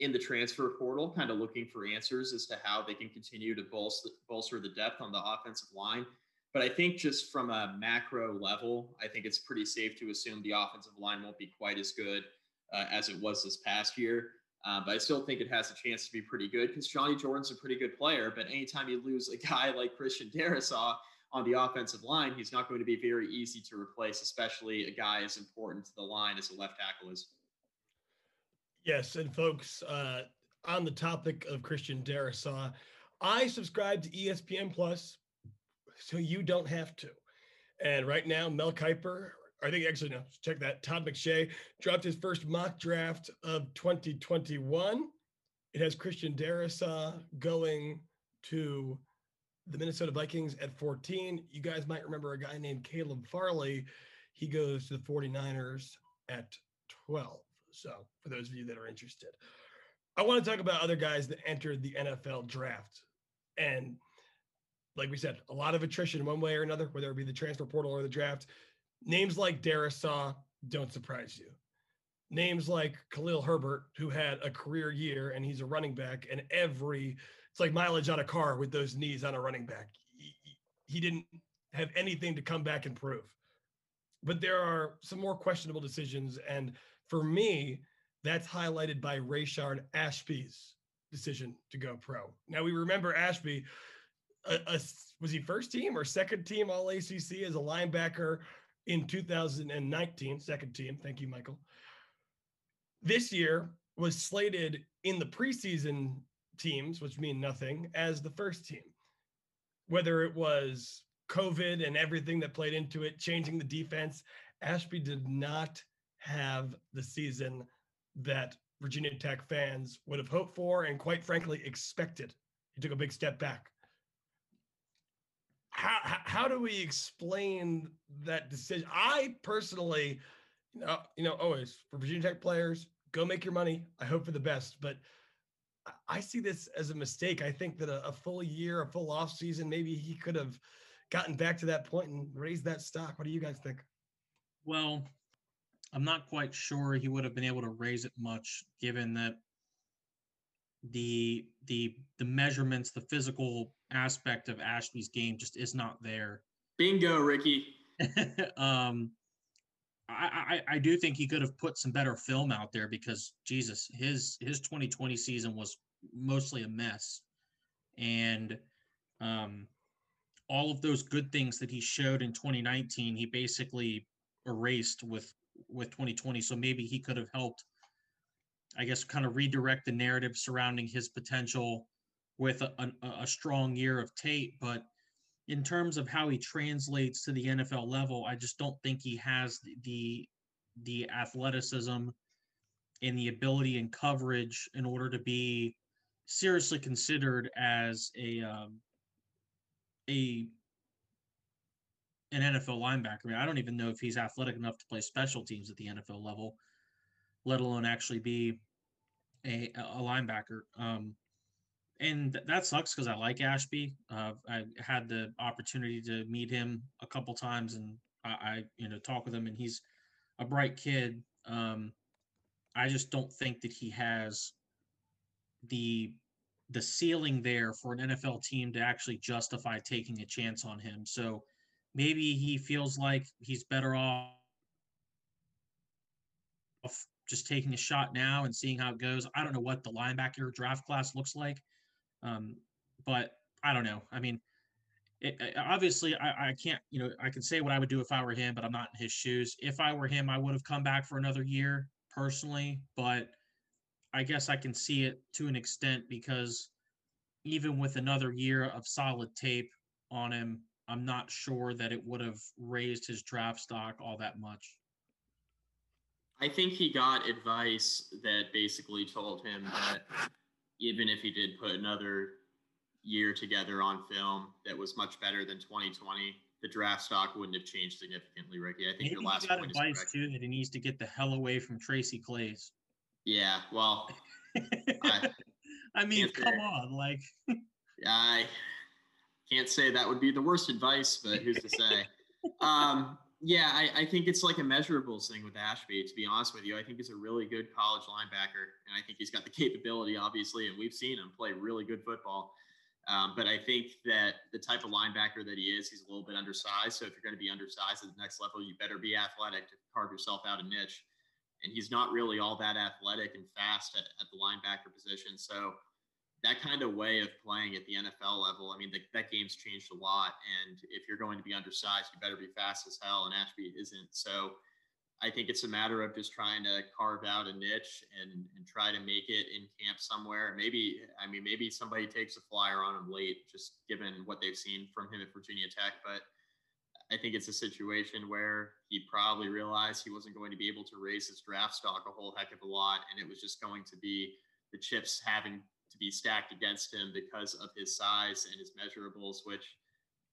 in the transfer portal, kind of looking for answers as to how they can continue to bolster, bolster the depth on the offensive line. But I think just from a macro level, I think it's pretty safe to assume the offensive line won't be quite as good uh, as it was this past year. Uh, but I still think it has a chance to be pretty good because Johnny Jordan's a pretty good player. But anytime you lose a guy like Christian Darrisaw on the offensive line, he's not going to be very easy to replace, especially a guy as important to the line as a left tackle is. Yes, and folks, uh, on the topic of Christian Darrisaw, I subscribe to ESPN Plus, so you don't have to. And right now, Mel Kiper, I think actually no, check that. Todd McShay dropped his first mock draft of 2021. It has Christian Darrisaw going to the Minnesota Vikings at 14. You guys might remember a guy named Caleb Farley. He goes to the 49ers at 12. So, for those of you that are interested, I want to talk about other guys that entered the NFL draft. And like we said, a lot of attrition one way or another, whether it be the transfer portal or the draft. Names like Darrisaw don't surprise you. Names like Khalil Herbert, who had a career year and he's a running back, and every it's like mileage on a car with those knees on a running back. He, he didn't have anything to come back and prove. But there are some more questionable decisions. And for me, that's highlighted by Rayshard Ashby's decision to go pro. Now we remember Ashby a, a, was he first team or second team All ACC as a linebacker in 2019? Second team. Thank you, Michael. This year was slated in the preseason teams, which mean nothing, as the first team. Whether it was COVID and everything that played into it, changing the defense, Ashby did not have the season that Virginia Tech fans would have hoped for and, quite frankly, expected. He took a big step back how how do we explain that decision? I personally, you know, you know, always for Virginia Tech players, go make your money. I hope for the best, but I see this as a mistake. I think that a, a full year, a full off season, maybe he could have gotten back to that point and raised that stock. What do you guys think? Well, I'm not quite sure he would have been able to raise it much, given that the the the measurements, the physical aspect of Ashby's game just is not there. Bingo, Ricky. um, I, I I do think he could have put some better film out there because Jesus, his his 2020 season was mostly a mess, and um, all of those good things that he showed in 2019, he basically erased with with 2020. So maybe he could have helped I guess, kind of redirect the narrative surrounding his potential with a, a, a, strong year of tape. But in terms of how he translates to the NFL level, I just don't think he has the, the the athleticism and the ability and coverage in order to be seriously considered as a um, a an NFL linebacker. I mean, I don't even know if he's athletic enough to play special teams at the NFL level, let alone actually be a, a linebacker. Um, and that sucks because I like Ashby. Uh, I had the opportunity to meet him a couple times, and I, I, you know talk with him, and he's a bright kid. Um, I just don't think that he has the the ceiling there for an NFL team to actually justify taking a chance on him. So maybe he feels like he's better off just taking a shot now and seeing how it goes. I don't know what the linebacker draft class looks like, um, but I don't know. I mean, it, obviously, I, I can't, you know, I can say what I would do if I were him, but I'm not in his shoes. If I were him, I would have come back for another year personally, but I guess I can see it to an extent because even with another year of solid tape on him, I'm not sure that it would have raised his draft stock all that much. I think he got advice that basically told him that even if he did put another year together on film that was much better than 2020, the draft stock wouldn't have changed significantly, Ricky. I think Maybe your last got point advice is correct. too that he needs to get the hell away from Tracy Claeys. Yeah, well, I, I mean, come say. on, like I can't say that would be the worst advice, but who's to say? um, yeah, I, I think it's like a measurables thing with Ashby. To be honest with you, I think he's a really good college linebacker, and I think he's got the capability, obviously, and we've seen him play really good football. Um, but I think that the type of linebacker that he is, he's a little bit undersized. So if you're going to be undersized at the next level, you better be athletic to carve yourself out a niche. And he's not really all that athletic and fast at, at the linebacker position. So that kind of way of playing at the NFL level, I mean, the, that game's changed a lot. And if you're going to be undersized, you better be fast as hell. And Ashby isn't. So I think it's a matter of just trying to carve out a niche and, and try to make it in camp somewhere. Maybe, I mean, maybe somebody takes a flyer on him late, just given what they've seen from him at Virginia Tech. But I think it's a situation where he probably realized he wasn't going to be able to raise his draft stock a whole heck of a lot. And it was just going to be the chips having to be stacked against him because of his size and his measurables, which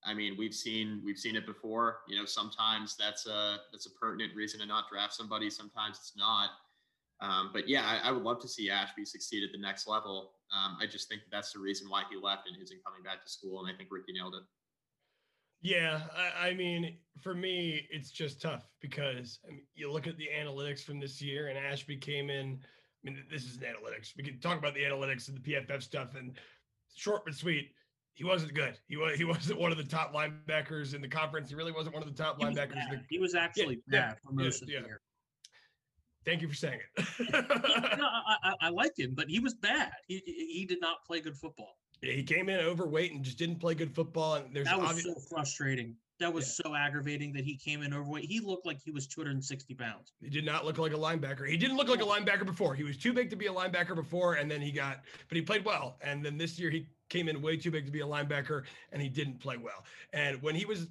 I mean, we've seen we've seen it before. You know, sometimes that's a that's a pertinent reason to not draft somebody. Sometimes it's not. Um, but yeah, I, I, would love to see Ashby succeed at the next level. Um, I just think that's the reason why he left and isn't coming back to school. And I think Ricky nailed it. Yeah, I, I mean, for me, it's just tough because I mean, you look at the analytics from this year, and Ashby came in. I mean, this is analytics. We can talk about the analytics and the PFF stuff, and short but sweet he wasn't good. He was he wasn't one of the top linebackers in the conference. He really wasn't one of the top he linebackers. bad. The, he was actually yeah, bad for most yeah, of the year. Thank you for saying it. no, I, I, I liked him, but he was bad. He he did not play good football. Yeah, he came in overweight and just didn't play good football. And there's that was obvious- so frustrating. That was Yeah. so aggravating that he came in overweight. He looked like he was 260 pounds. He did not look like a linebacker. He didn't look like a linebacker before. He was too big to be a linebacker before, and then he got, but he played well. And then this year he came in way too big to be a linebacker, and he didn't play well. And when he was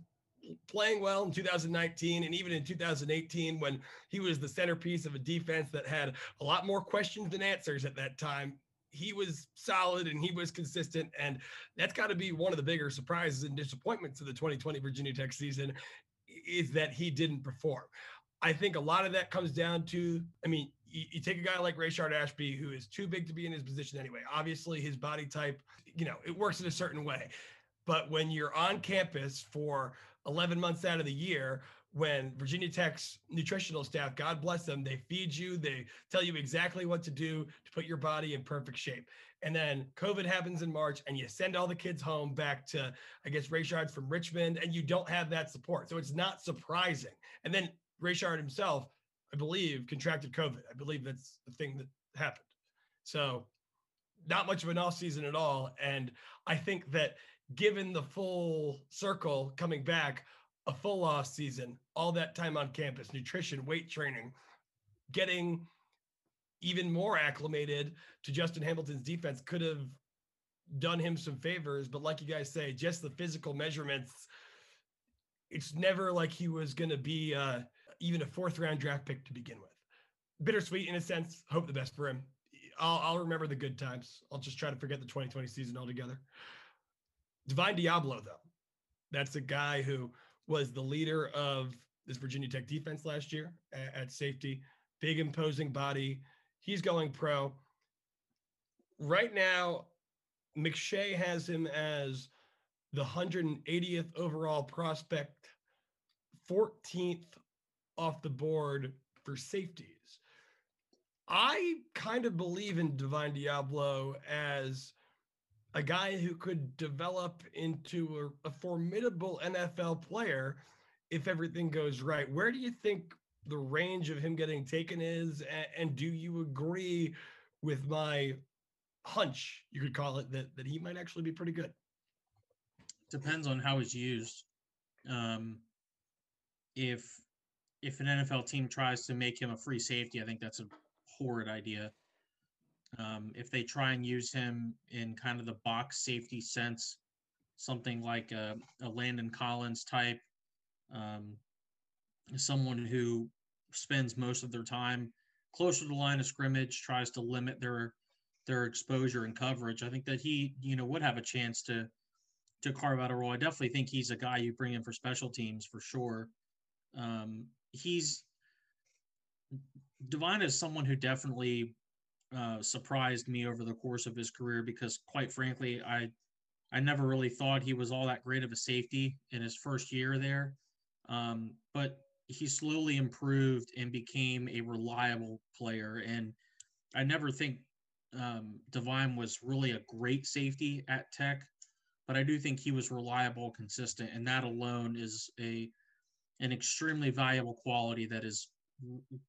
playing well in 2019 and even in 2018, when he was the centerpiece of a defense that had a lot more questions than answers at that time, he was solid and he was consistent. And that's got to be one of the bigger surprises and disappointments of the 2020 Virginia Tech season is that he didn't perform. I think a lot of that comes down to, I mean, you, take a guy like Rayshard Ashby, who is too big to be in his position anyway. Obviously, his body type, you know, it works in a certain way. But when you're on campus for 11 months out of the year, when Virginia Tech's nutritional staff, God bless them, they feed you, they tell you exactly what to do to put your body in perfect shape. And then COVID happens in March, and you send all the kids home back to, I guess, Rayshard's from Richmond, and you don't have that support. So it's not surprising. And then Rayshard himself, I believe, contracted COVID. I believe that's the thing that happened. So not much of an off season at all. And I think that given the full circle coming back, a full off season, all that time on campus, nutrition, weight training, getting even more acclimated to Justin Hamilton's defense could have done him some favors. But like you guys say, just the physical measurements, it's never like he was going to be uh, even a fourth round draft pick to begin with. Bittersweet in a sense. Hope the best for him. I'll, I'll remember the good times. I'll just try to forget the 2020 season altogether. Divine Deablo, though, that's a guy who was the leader of this Virginia Tech defense last year at, at safety. Big imposing body. He's going pro. Right now, McShay has him as the 180th overall prospect, 14th off the board for safeties. I kind of believe in Divine Deablo as a guy who could develop into a, a, formidable NFL player if everything goes right. Where do you think the range of him getting taken is? And, and do you agree with my hunch, you could call it, that, that he might actually be pretty good? Depends on how he's used. Um, if if an NFL team tries to make him a free safety, I think that's a horrid idea. Um, if they try and use him in kind of the box safety sense, something like a, a Landon Collins type, um, someone who spends most of their time closer to the line of scrimmage, tries to limit their their exposure and coverage. I think that he, you know, would have a chance to to carve out a role. I definitely think he's a guy you bring in for special teams for sure. Um, he's Divine is someone who definitely uh, surprised me over the course of his career because, quite frankly, I I never really thought he was all that great of a safety in his first year there. Um, but he slowly improved and became a reliable player. And I never think um, Divine was really a great safety at Tech, but I do think he was reliable, consistent, and that alone is a an extremely valuable quality that is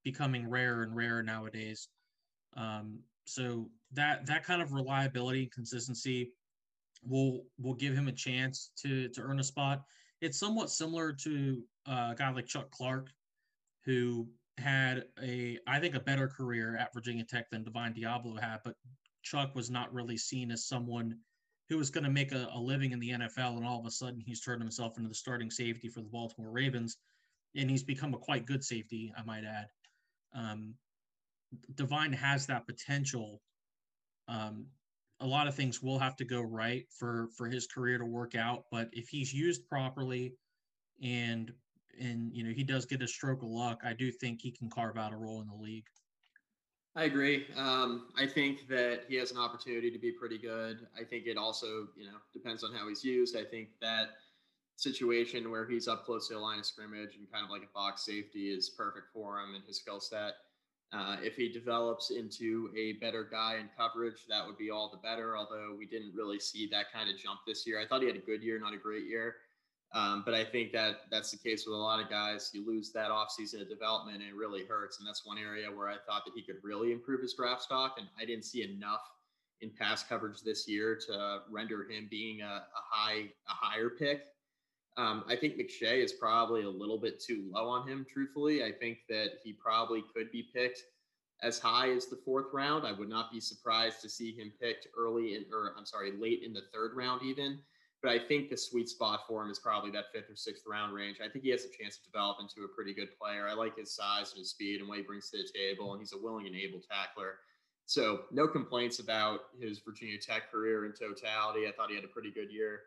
becoming rarer and rarer nowadays. Um, so that that kind of reliability, and consistency, will will give him a chance to to earn a spot. It's somewhat similar to uh, a guy like Chuck Clark, who had a I think a better career at Virginia Tech than Divine Deablo had, but Chuck was not really seen as someone who was going to make a, a living in the NFL, and all of a sudden he's turned himself into the starting safety for the Baltimore Ravens and he's become a quite good safety, I might add. Um, Divine has that potential. Um, a lot of things will have to go right for for his career to work out, but if he's used properly, and and you know he does get a stroke of luck, I do think he can carve out a role in the league. I agree. Um, I think that he has an opportunity to be pretty good. I think it also, you know, depends on how he's used. I think that situation where he's up close to the line of scrimmage and kind of like a box safety is perfect for him and his skill set. Uh, if he develops into a better guy in coverage, that would be all the better. Although we didn't really see that kind of jump this year. I thought he had a good year, not a great year. Um, but I think that that's the case with a lot of guys. You lose that offseason of development and it really hurts. And that's one area where I thought that he could really improve his draft stock. And I didn't see enough in pass coverage this year to render him being a, a high, a higher pick. Um, I think McShay is probably a little bit too low on him, truthfully. I think that he probably could be picked as high as the fourth round. I would not be surprised to see him picked early in, or I'm sorry, late in the third round, even. But I think the sweet spot for him is probably that fifth or sixth round range. I think he has a chance to develop into a pretty good player. I like his size and his speed and what he brings to the table, and he's a willing and able tackler. So, no complaints about his Virginia Tech career in totality. I thought he had a pretty good year.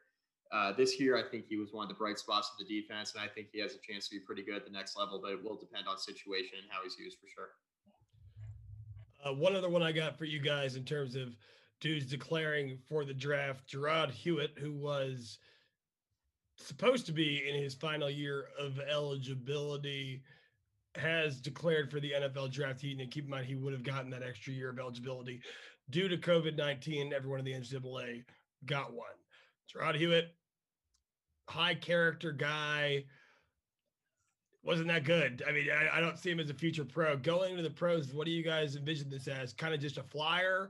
Uh, this year, I think he was one of the bright spots of the defense, and I think he has a chance to be pretty good at the next level, but it will depend on situation and how he's used for sure. Uh, one other one I got for you guys in terms of dudes declaring for the draft Jarrod Hewitt, who was supposed to be in his final year of eligibility, has declared for the NFL draft. He, and keep in mind, he would have gotten that extra year of eligibility due to COVID 19. Everyone in the NCAA got one. Jarrod Hewitt high character guy. Wasn't that good. I mean, I, I, don't see him as a future pro. Going to the pros, what do you guys envision this as? Kind of just a flyer,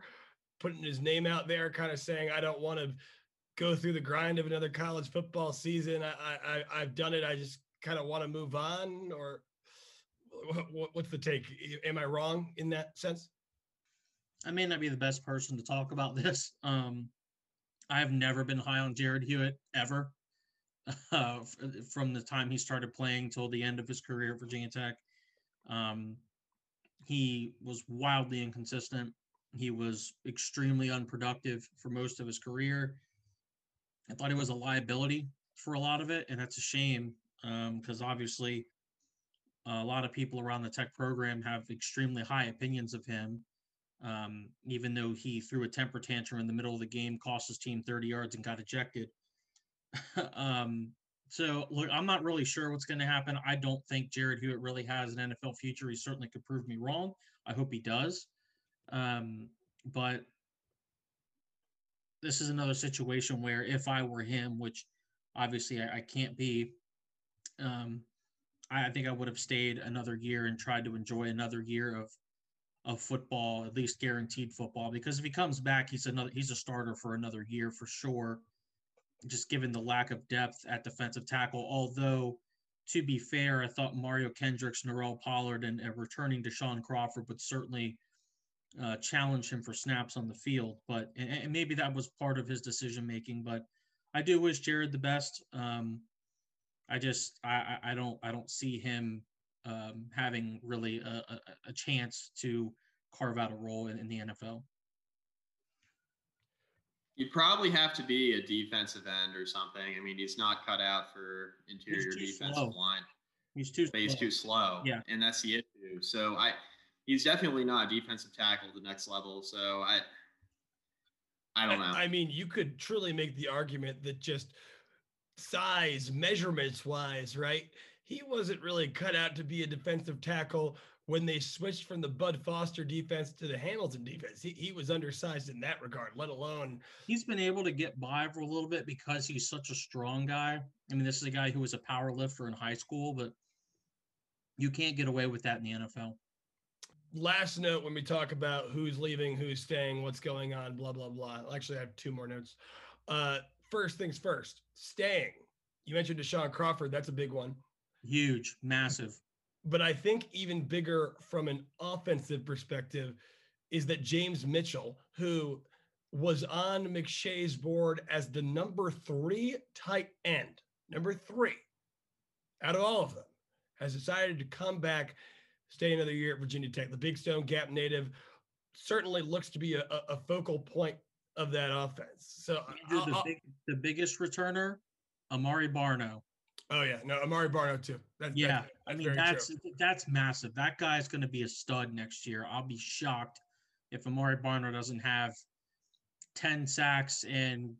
putting his name out there, kind of saying, I don't want to go through the grind of another college football season. I, I, I've done it. I just kind of want to move on. Or what, what's the take? Am I wrong in that sense? I may not be the best person to talk about this. Um, I have never been high on Jarrod Hewitt ever. Uh, from the time he started playing till the end of his career at Virginia Tech. Um, he was wildly inconsistent. He was extremely unproductive for most of his career. I thought he was a liability for a lot of it, and that's a shame because um, obviously a lot of people around the tech program have extremely high opinions of him. Um, even though he threw a temper tantrum in the middle of the game, cost his team 30 yards and got ejected. um, so look, I'm not really sure what's going to happen. I don't think Jarrod Hewitt really has an NFL future. He certainly could prove me wrong. I hope he does. Um, but this is another situation where if I were him, which obviously I, I can't be, um, I, I think I would have stayed another year and tried to enjoy another year of of football, at least guaranteed football. Because if he comes back, he's another he's a starter for another year for sure. Just given the lack of depth at defensive tackle, although to be fair, I thought Mario Kendricks, Norrell Pollard, and, and returning DaShawn Crawford would certainly uh, challenge him for snaps on the field. But and, and, maybe that was part of his decision making. But I do wish Jarrod the best. Um, I just I, I don't I don't see him um, having really a, a, a, chance to carve out a role in, in, the NFL. You'd probably have to be a defensive end or something. I mean, he's not cut out for interior defensive slow. line. He's too. But he's too slow. Yeah, and that's the issue. So I, he's definitely not a defensive tackle the next level. So I, I don't know. I, I mean, you could truly make the argument that just size, measurements wise, right? He wasn't really cut out to be a defensive tackle when they switched from the Bud Foster defense to the Hamilton defense. He, he was undersized in that regard, let alone. He's been able to get by for a little bit because he's such a strong guy. I mean, this is a guy who was a power lifter in high school, but you can't get away with that in the NFL. Last note when we talk about who's leaving, who's staying, what's going on, blah, blah, blah. Actually, I have two more notes. Uh, first things first, staying. You mentioned DaShawn Crawford. That's a big one. Huge, massive. But I think even bigger from an offensive perspective is that James Mitchell, who was on McShay's board as the number three tight end, number three out of all of them, has decided to come back, stay another year at Virginia Tech. The Big Stone Gap native certainly looks to be a, a focal point of that offense. So the, big, the, biggest returner, Amare Barno. Oh yeah, no, Amare Barno too. That's, yeah, that's, that's I mean that's true. that's massive. That guy's going to be a stud next year. I'll be shocked if Amare Barno doesn't have ten sacks and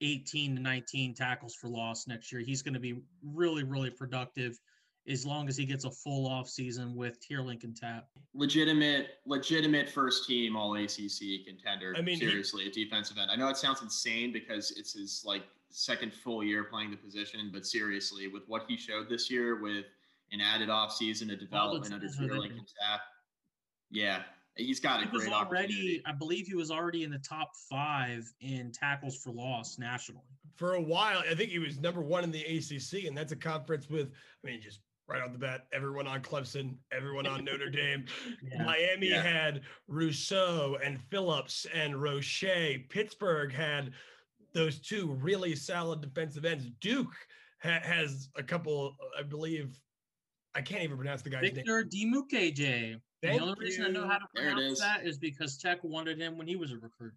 18 to 19 tackles for loss next year. He's going to be really, really productive as long as he gets a full off season with Teerlinck and Tapp. Legitimate, legitimate first team All ACC contender. I mean, seriously, he, a defensive end. I know it sounds insane because it's his like second full year playing the position, but seriously, with what he showed this year, with an added off season, a development under Teerlinck and Tapp, yeah, he's got a he great already. I believe he was already in the top five in tackles for loss nationally for a while. I think he was number one in the ACC, and that's a conference with, I mean, just right off the bat, everyone on Clemson, everyone on Notre Dame. Yeah. Miami yeah. had Rousseau and Phillips and Roche. Pittsburgh had those two really solid defensive ends. Duke ha- has a couple, I believe. I can't even pronounce the guy's Victor name. Victor Dimukeje. The only you. reason I know how to pronounce that is because Tech wanted him when he was a recruit.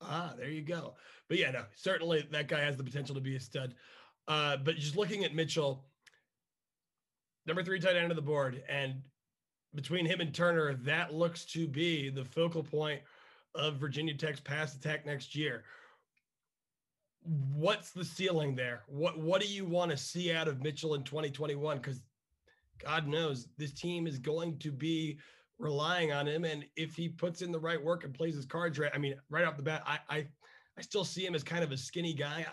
Ah, there you go. But yeah, no, certainly that guy has the potential to be a stud. Uh, but just looking at Mitchell, number three tight end of the board. And between him and Turner, that looks to be the focal point of Virginia Tech's pass attack next year. What's the ceiling there? What what do you want to see out of Mitchell in 2021? Because God knows this team is going to be relying on him. And if he puts in the right work and plays his cards right, I mean, right off the bat, I I, I still see him as kind of a skinny guy.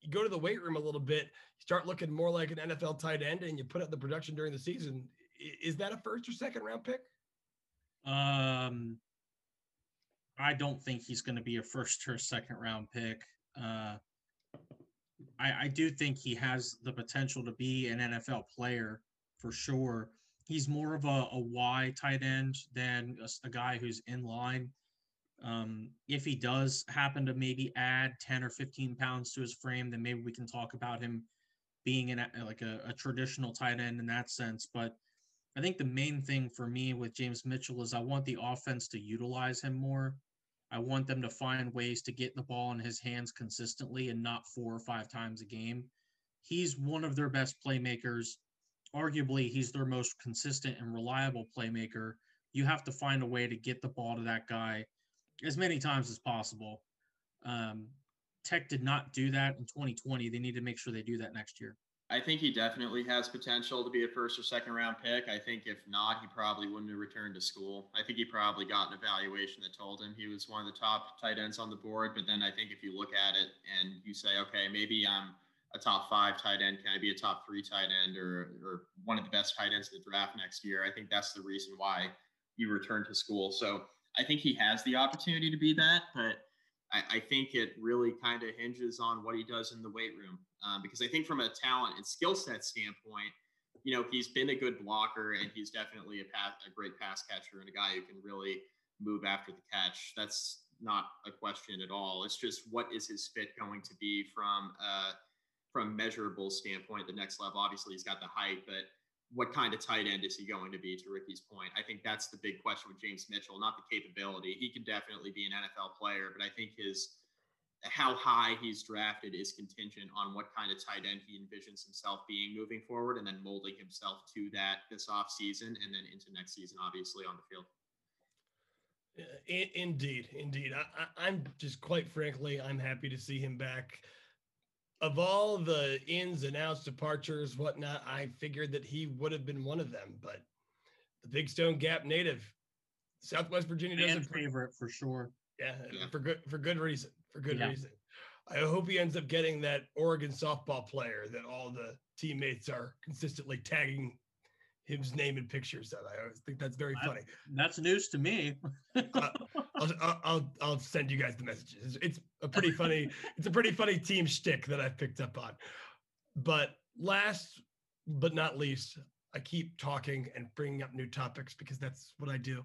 You go to the weight room a little bit, you start looking more like an NFL tight end and you put up the production during the season, is that a first or second round pick? Um, I don't think he's going to be a first or second round pick. Uh, I, I do think he has the potential to be an NFL player for sure. He's more of a, a Y tight end than a, a guy who's in line. Um, if he does happen to maybe add 10 or 15 pounds to his frame, then maybe we can talk about him being in like a, a traditional tight end in that sense. But I think the main thing for me with James Mitchell is I want the offense to utilize him more. I want them to find ways to get the ball in his hands consistently and not four or five times a game. He's one of their best playmakers. Arguably, he's their most consistent and reliable playmaker. You have to find a way to get the ball to that guy as many times as possible. Um, Tech did not do that in 2020. They need to make sure they do that next year. I think he definitely has potential to be a first or second round pick. I think if not, he probably wouldn't have returned to school. I think he probably got an evaluation that told him he was one of the top tight ends on the board. But then I think if you look at it and you say, okay, maybe I'm a top five tight end, can I be a top three tight end or or one of the best tight ends in the draft next year? I think that's the reason why you return to school. So I think he has the opportunity to be that, but I, I think it really kind of hinges on what he does in the weight room. Um, because I think from a talent and skill set standpoint, you know, he's been a good blocker and he's definitely a, pass, a great pass catcher and a guy who can really move after the catch. That's not a question at all. It's just what is his fit going to be from uh, from measurable standpoint, the next level. Obviously, he's got the height, but what kind of tight end is he going to be? To Ricky's point, I think that's the big question with James Mitchell, not the capability. He can definitely be an NFL player, but I think his how high he's drafted is contingent on what kind of tight end he envisions himself being moving forward, and then molding himself to that this off season and then into next season, obviously on the field. Indeed, indeed. I, am just quite frankly, I'm happy to see him back of all the ins and outs, departures, whatnot, I figured that he would have been one of them. But the Big Stone Gap native, Southwest Virginia doesn't favorite for sure. Yeah, yeah, for good for good reason. For good yeah. reason. I hope he ends up getting that Oregon softball player that all the teammates are consistently tagging his name and pictures that I always think that's very funny. That's news to me. uh, I'll, I'll, I'll send you guys the messages. It's a pretty funny it's a pretty funny team shtick that I've picked up on. But last but not least, I keep talking and bringing up new topics because that's what I do.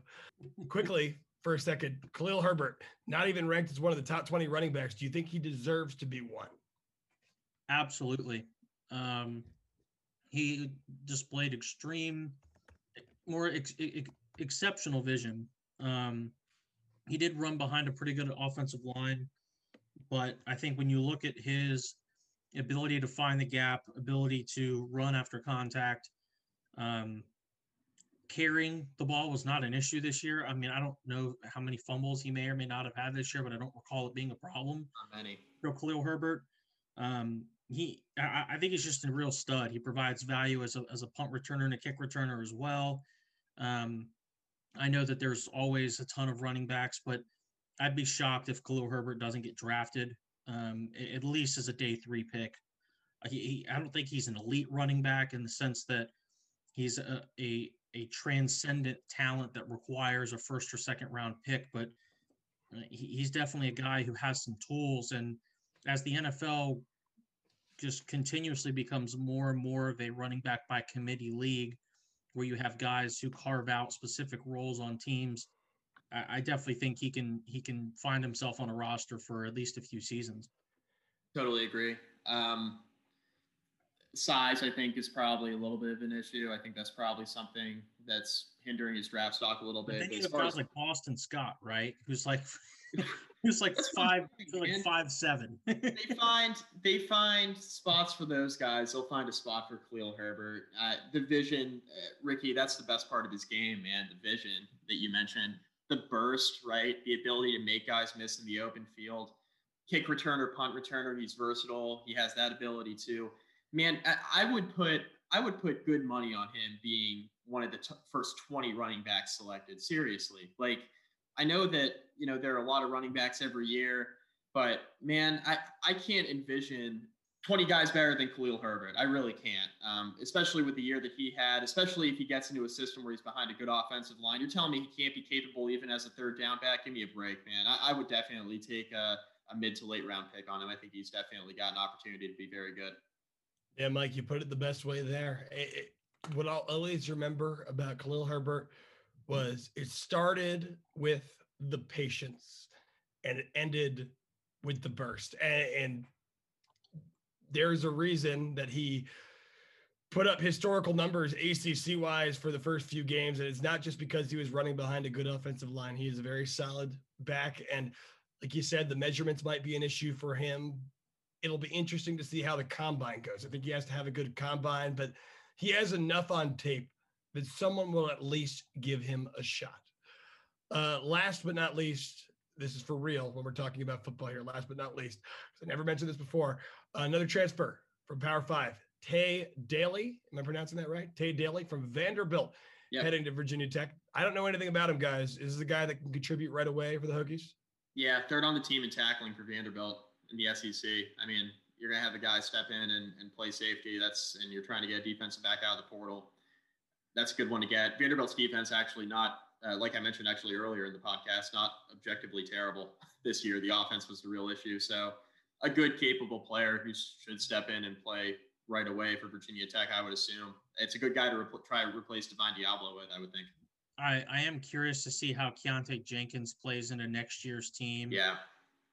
Quickly, for a second, Khalil Herbert, not even ranked as one of the top 20 running backs. Do you think he deserves to be one? Absolutely. Um, he displayed extreme, more ex- ex- exceptional vision. Um, he did run behind a pretty good offensive line, but I think when you look at his ability to find the gap, ability to run after contact, um, carrying the ball was not an issue this year. I mean, I don't know how many fumbles he may or may not have had this year, but I don't recall it being a problem. Not many. For Khalil Herbert, um, he, I, I, think he's just a real stud. He provides value as a, as a punt returner and a kick returner as well. Um, I know that there's always a ton of running backs, but I'd be shocked if Khalil Herbert doesn't get drafted, um, at least as a day three pick. He, he, I don't think he's an elite running back in the sense that he's a, a, a transcendent talent that requires a first or second round pick, but uh, he's definitely a guy who has some tools. And as the NFL just continuously becomes more and more of a running back by committee league where you have guys who carve out specific roles on teams. I, I definitely think he can he can find himself on a roster for at least a few seasons. Totally agree. Um, size, I think, is probably a little bit of an issue. I think that's probably something that's hindering his draft stock a little bit. Thinking of guys like Boston Scott, right? Who's like Who's like five, like five seven. they find they find spots for those guys. They'll find a spot for Khalil Herbert. Uh, the vision, uh, Ricky, that's the best part of his game, man. The vision that you mentioned, the burst, right? The ability to make guys miss in the open field. Kick returner, punt returner. He's versatile. He has that ability too. Man, I, I would put I would put good money on him being one of the t- first 20 running backs selected. Seriously, like I know that you know there are a lot of running backs every year, but man, I I can't envision 20 guys better than Khalil Herbert. I really can't, um, especially with the year that he had. Especially if he gets into a system where he's behind a good offensive line. You're telling me he can't be capable even as a third down back? Give me a break, man. I, I would definitely take a, a mid to late round pick on him. I think he's definitely got an opportunity to be very good. Yeah, Mike, you put it the best way there. It, it, what I'll always remember about Khalil Herbert was it started with the patience and it ended with the burst. And, and there's a reason that he put up historical numbers ACC wise for the first few games. And it's not just because he was running behind a good offensive line. He is a very solid back. And like you said, the measurements might be an issue for him. It'll be interesting to see how the combine goes. I think he has to have a good combine, but he has enough on tape that someone will at least give him a shot. Uh, last but not least, this is for real when we're talking about football here. Last but not least, I never mentioned this before. Another transfer from Power Five, Tae Daley. Am I pronouncing that right? Tae Daley from Vanderbilt, yep. heading to Virginia Tech. I don't know anything about him, guys. Is this a guy that can contribute right away for the Hokies? Yeah, third on the team in tackling for Vanderbilt in the SEC. I mean, you're gonna have a guy step in and, and play safety. That's and you're trying to get a defensive back out of the portal. That's a good one to get. Vanderbilt's defense actually not uh, like I mentioned actually earlier in the podcast, not objectively terrible this year. The offense was the real issue. So a good, capable player who should step in and play right away for Virginia Tech, I would assume. It's a good guy to try to replace Divine Deablo with, I would think. I, I am curious to see how Keontae Jenkins plays into next year's team. Yeah.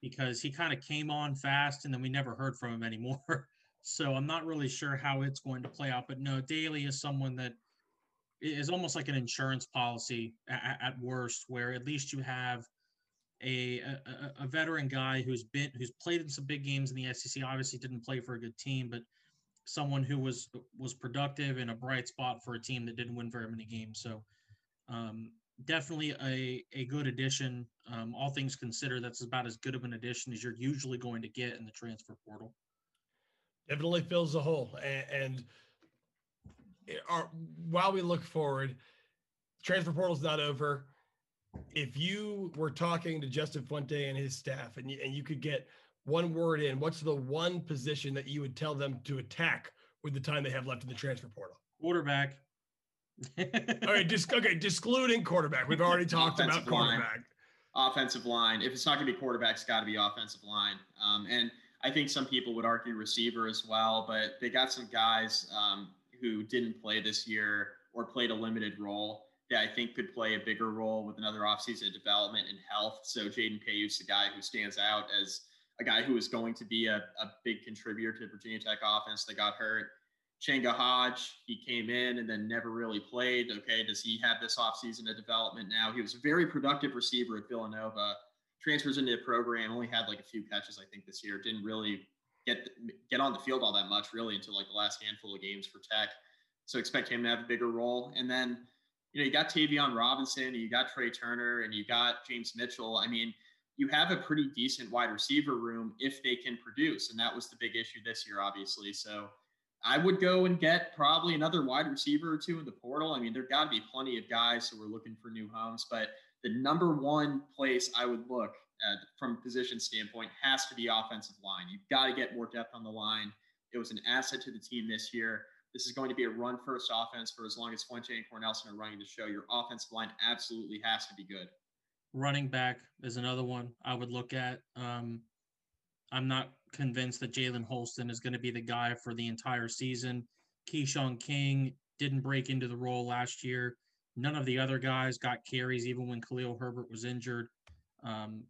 Because he kind of came on fast and then we never heard from him anymore. so I'm not really sure how it's going to play out. But no, Daley is someone that is almost like an insurance policy at, at worst, where at least you have a, a, a veteran guy who's been who's played in some big games in the SEC. Obviously, didn't play for a good team, but someone who was was productive and a bright spot for a team that didn't win very many games. So um, definitely a a good addition. Um, all things considered, that's about as good of an addition as you're usually going to get in the transfer portal. Definitely fills the hole, and, and are, while we look forward, transfer portal's not over. If you were talking to Justin Fuente and his staff, and you, and you could get one word in, what's the one position that you would tell them to attack with the time they have left in the transfer portal? Quarterback. All right, just okay, excluding quarterback. We've already talked about quarterback. Line. Offensive line. If it's not going to be quarterback, it's got to be offensive line. Um, and I think some people would argue receiver as well, but they got some guys. Um, who didn't play this year or played a limited role that I think could play a bigger role with another offseason of development and health. So Jaden Payoute's the guy who stands out as a guy who is going to be a, a big contributor to Virginia Tech offense that got hurt. Changa Hodge, he came in and then never really played. Okay, does he have this offseason of development now? He was a very productive receiver at Villanova. Transfers into the program, only had like a few catches, I think, this year. Didn't really get get on the field all that much really until like the last handful of games for Tech. So expect him to have a bigger role. And then, you know, you got Tayvion Robinson, you got Trey Turner, and you got James Mitchell. I mean, you have a pretty decent wide receiver room if they can produce. And that was the big issue this year, obviously. So I would go and get probably another wide receiver or two in the portal. I mean, there got to be plenty of guys who are looking for new homes, but the number one place I would look uh, from position standpoint has to be offensive line. You've got to get more depth on the line. It was an asset to the team this year. This is going to be a run first offense for as long as Fuente and Cornelsen are running the show. Your offensive line absolutely has to be good. Running back is another one I would look at. Um, I'm not convinced that Jalen Holston is going to be the guy for the entire season. Keshawn King didn't break into the role last year. None of the other guys got carries, even when Khalil Herbert was injured. Um,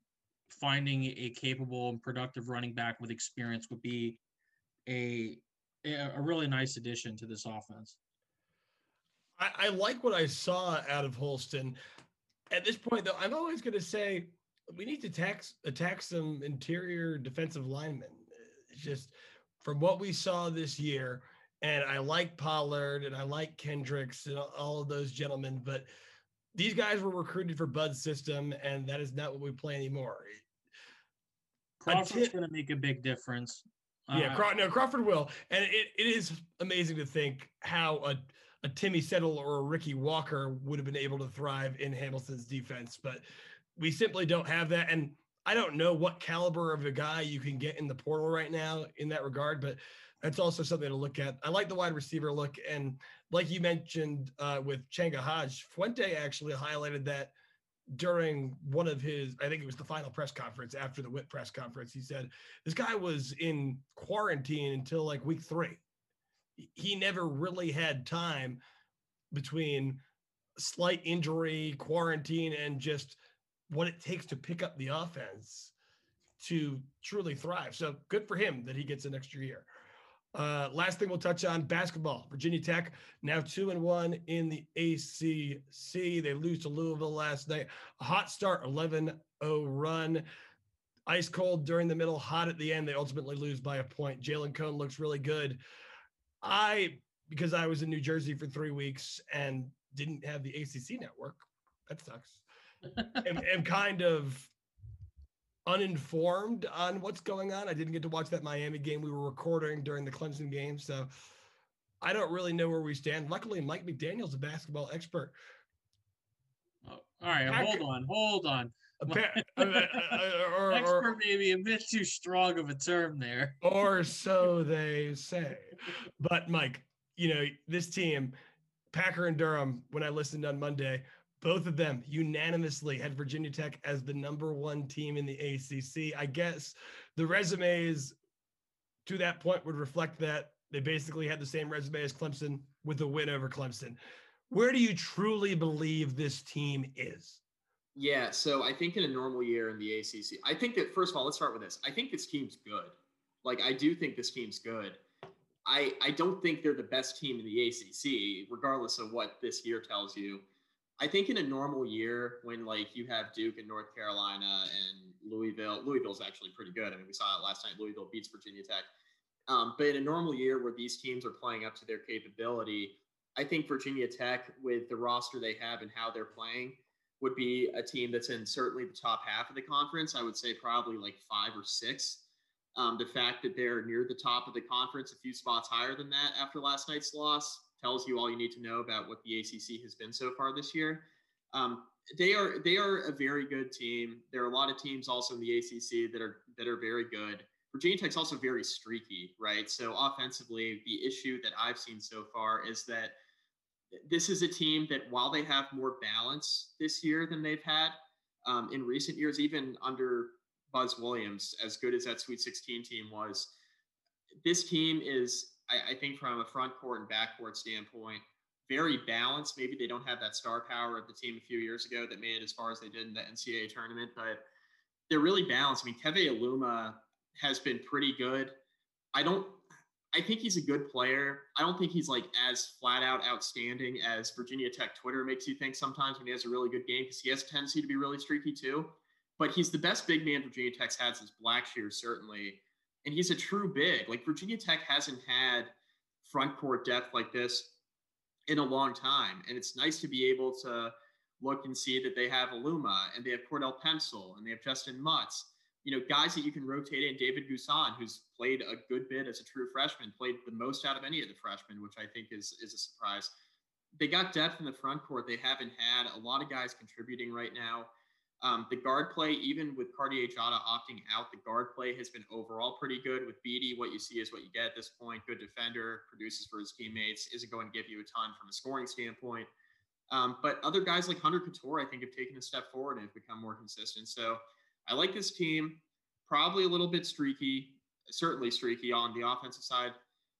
finding a capable and productive running back with experience would be a a really nice addition to this offense. I, I like what I saw out of Holston. At this point, though, I'm always going to say we need to tax, attack some interior defensive linemen. It's just from what we saw this year, and I like Pollard and I like Kendricks and all of those gentlemen, but these guys were recruited for Bud's system, and that is not what we play anymore. Crawford's going to make a big difference. Yeah, uh, Craw- no, Crawford will, and it, it is amazing to think how a, a Timmy Settle or a Ricky Walker would have been able to thrive in Hamilton's defense, but we simply don't have that. And I don't know what caliber of a guy you can get in the portal right now in that regard, but that's also something to look at. I like the wide receiver look, and like you mentioned uh, with Changa Hodge, Fuente actually highlighted that during one of his, I think it was the final press conference after the WIT press conference. He said this guy was in quarantine until like week three. He never really had time between slight injury, quarantine, and just what it takes to pick up the offense to truly thrive. So good for him that he gets an extra year. Uh, last thing we'll touch on basketball. Virginia Tech now two and one in the ACC. They lose to Louisville last night. A hot start, 11 0 run. Ice cold during the middle, hot at the end. They ultimately lose by a point. Jalen Cone looks really good. I, because I was in New Jersey for three weeks and didn't have the ACC network, that sucks. am, am kind of uninformed on what's going on. I didn't get to watch that Miami game. We were recording during the Clemson game, so I don't really know where we stand. Luckily, Mike McDaniel's a basketball expert. Oh, all right, Pack, hold on, hold on. Or, expert maybe a bit too strong of a term there. Or so they say. But Mike, you know this team, Packer and Durham. When I listened on Monday, both of them unanimously had Virginia Tech as the number one team in the ACC. I guess the resumes to that point would reflect that they basically had the same resume as Clemson with a win over Clemson. Where do you truly believe this team is? Yeah, so I think in a normal year in the ACC, I think that first of all, let's start with this. I think this team's good. Like I do think this team's good. I I don't think they're the best team in the ACC, regardless of what this year tells you. I think in a normal year when like you have Duke and North Carolina and Louisville, Louisville's actually pretty good. I mean, we saw it last night. Louisville beats Virginia Tech. Um, but in a normal year where these teams are playing up to their capability, I think Virginia Tech, with the roster they have and how they're playing, would be a team that's in certainly the top half of the conference. I would say probably like five or six. Um, the fact that they're near the top of the conference, a few spots higher than that after last night's loss, tells you all you need to know about what the ACC has been so far this year. Um, they are they are a very good team. There are a lot of teams also in the ACC that are that are very good. Virginia Tech's also very streaky, right? So offensively, the issue that I've seen so far is that this is a team that while they have more balance this year than they've had um, in recent years, even under Buzz Williams, as good as that Sweet 16 team was, this team is I, I think from a front court and back court standpoint, very balanced. Maybe they don't have that star power of the team a few years ago that made it as far as they did in the NCAA tournament, but they're really balanced. I mean, Keve Aluma has been pretty good. I don't I think he's a good player. I don't think he's like as flat out outstanding as Virginia Tech Twitter makes you think sometimes when he has a really good game because he has a tendency to be really streaky too. But he's the best big man Virginia Tech's had since Blackshear, certainly and he's a true big. Like Virginia Tech hasn't had front court depth like this in a long time, and it's nice to be able to look and see that they have Aluma and they have Cordell Pemsl and they have Justin Mutts. You know, guys that you can rotate in. David N'Guessan, who's played a good bit as a true freshman, played the most out of any of the freshmen, which I think is is a surprise. They got depth in the front court. They haven't had a lot of guys contributing right now. Um, the guard play, even with Cartier Diarra opting out, the guard play has been overall pretty good. With Beatty, what you see is what you get at this point. Good defender, produces for his teammates, isn't going to give you a ton from a scoring standpoint. Um, but other guys like Hunter Cattoor, I think, have taken a step forward and have become more consistent. So I like this team. Probably a little bit streaky, certainly streaky on the offensive side.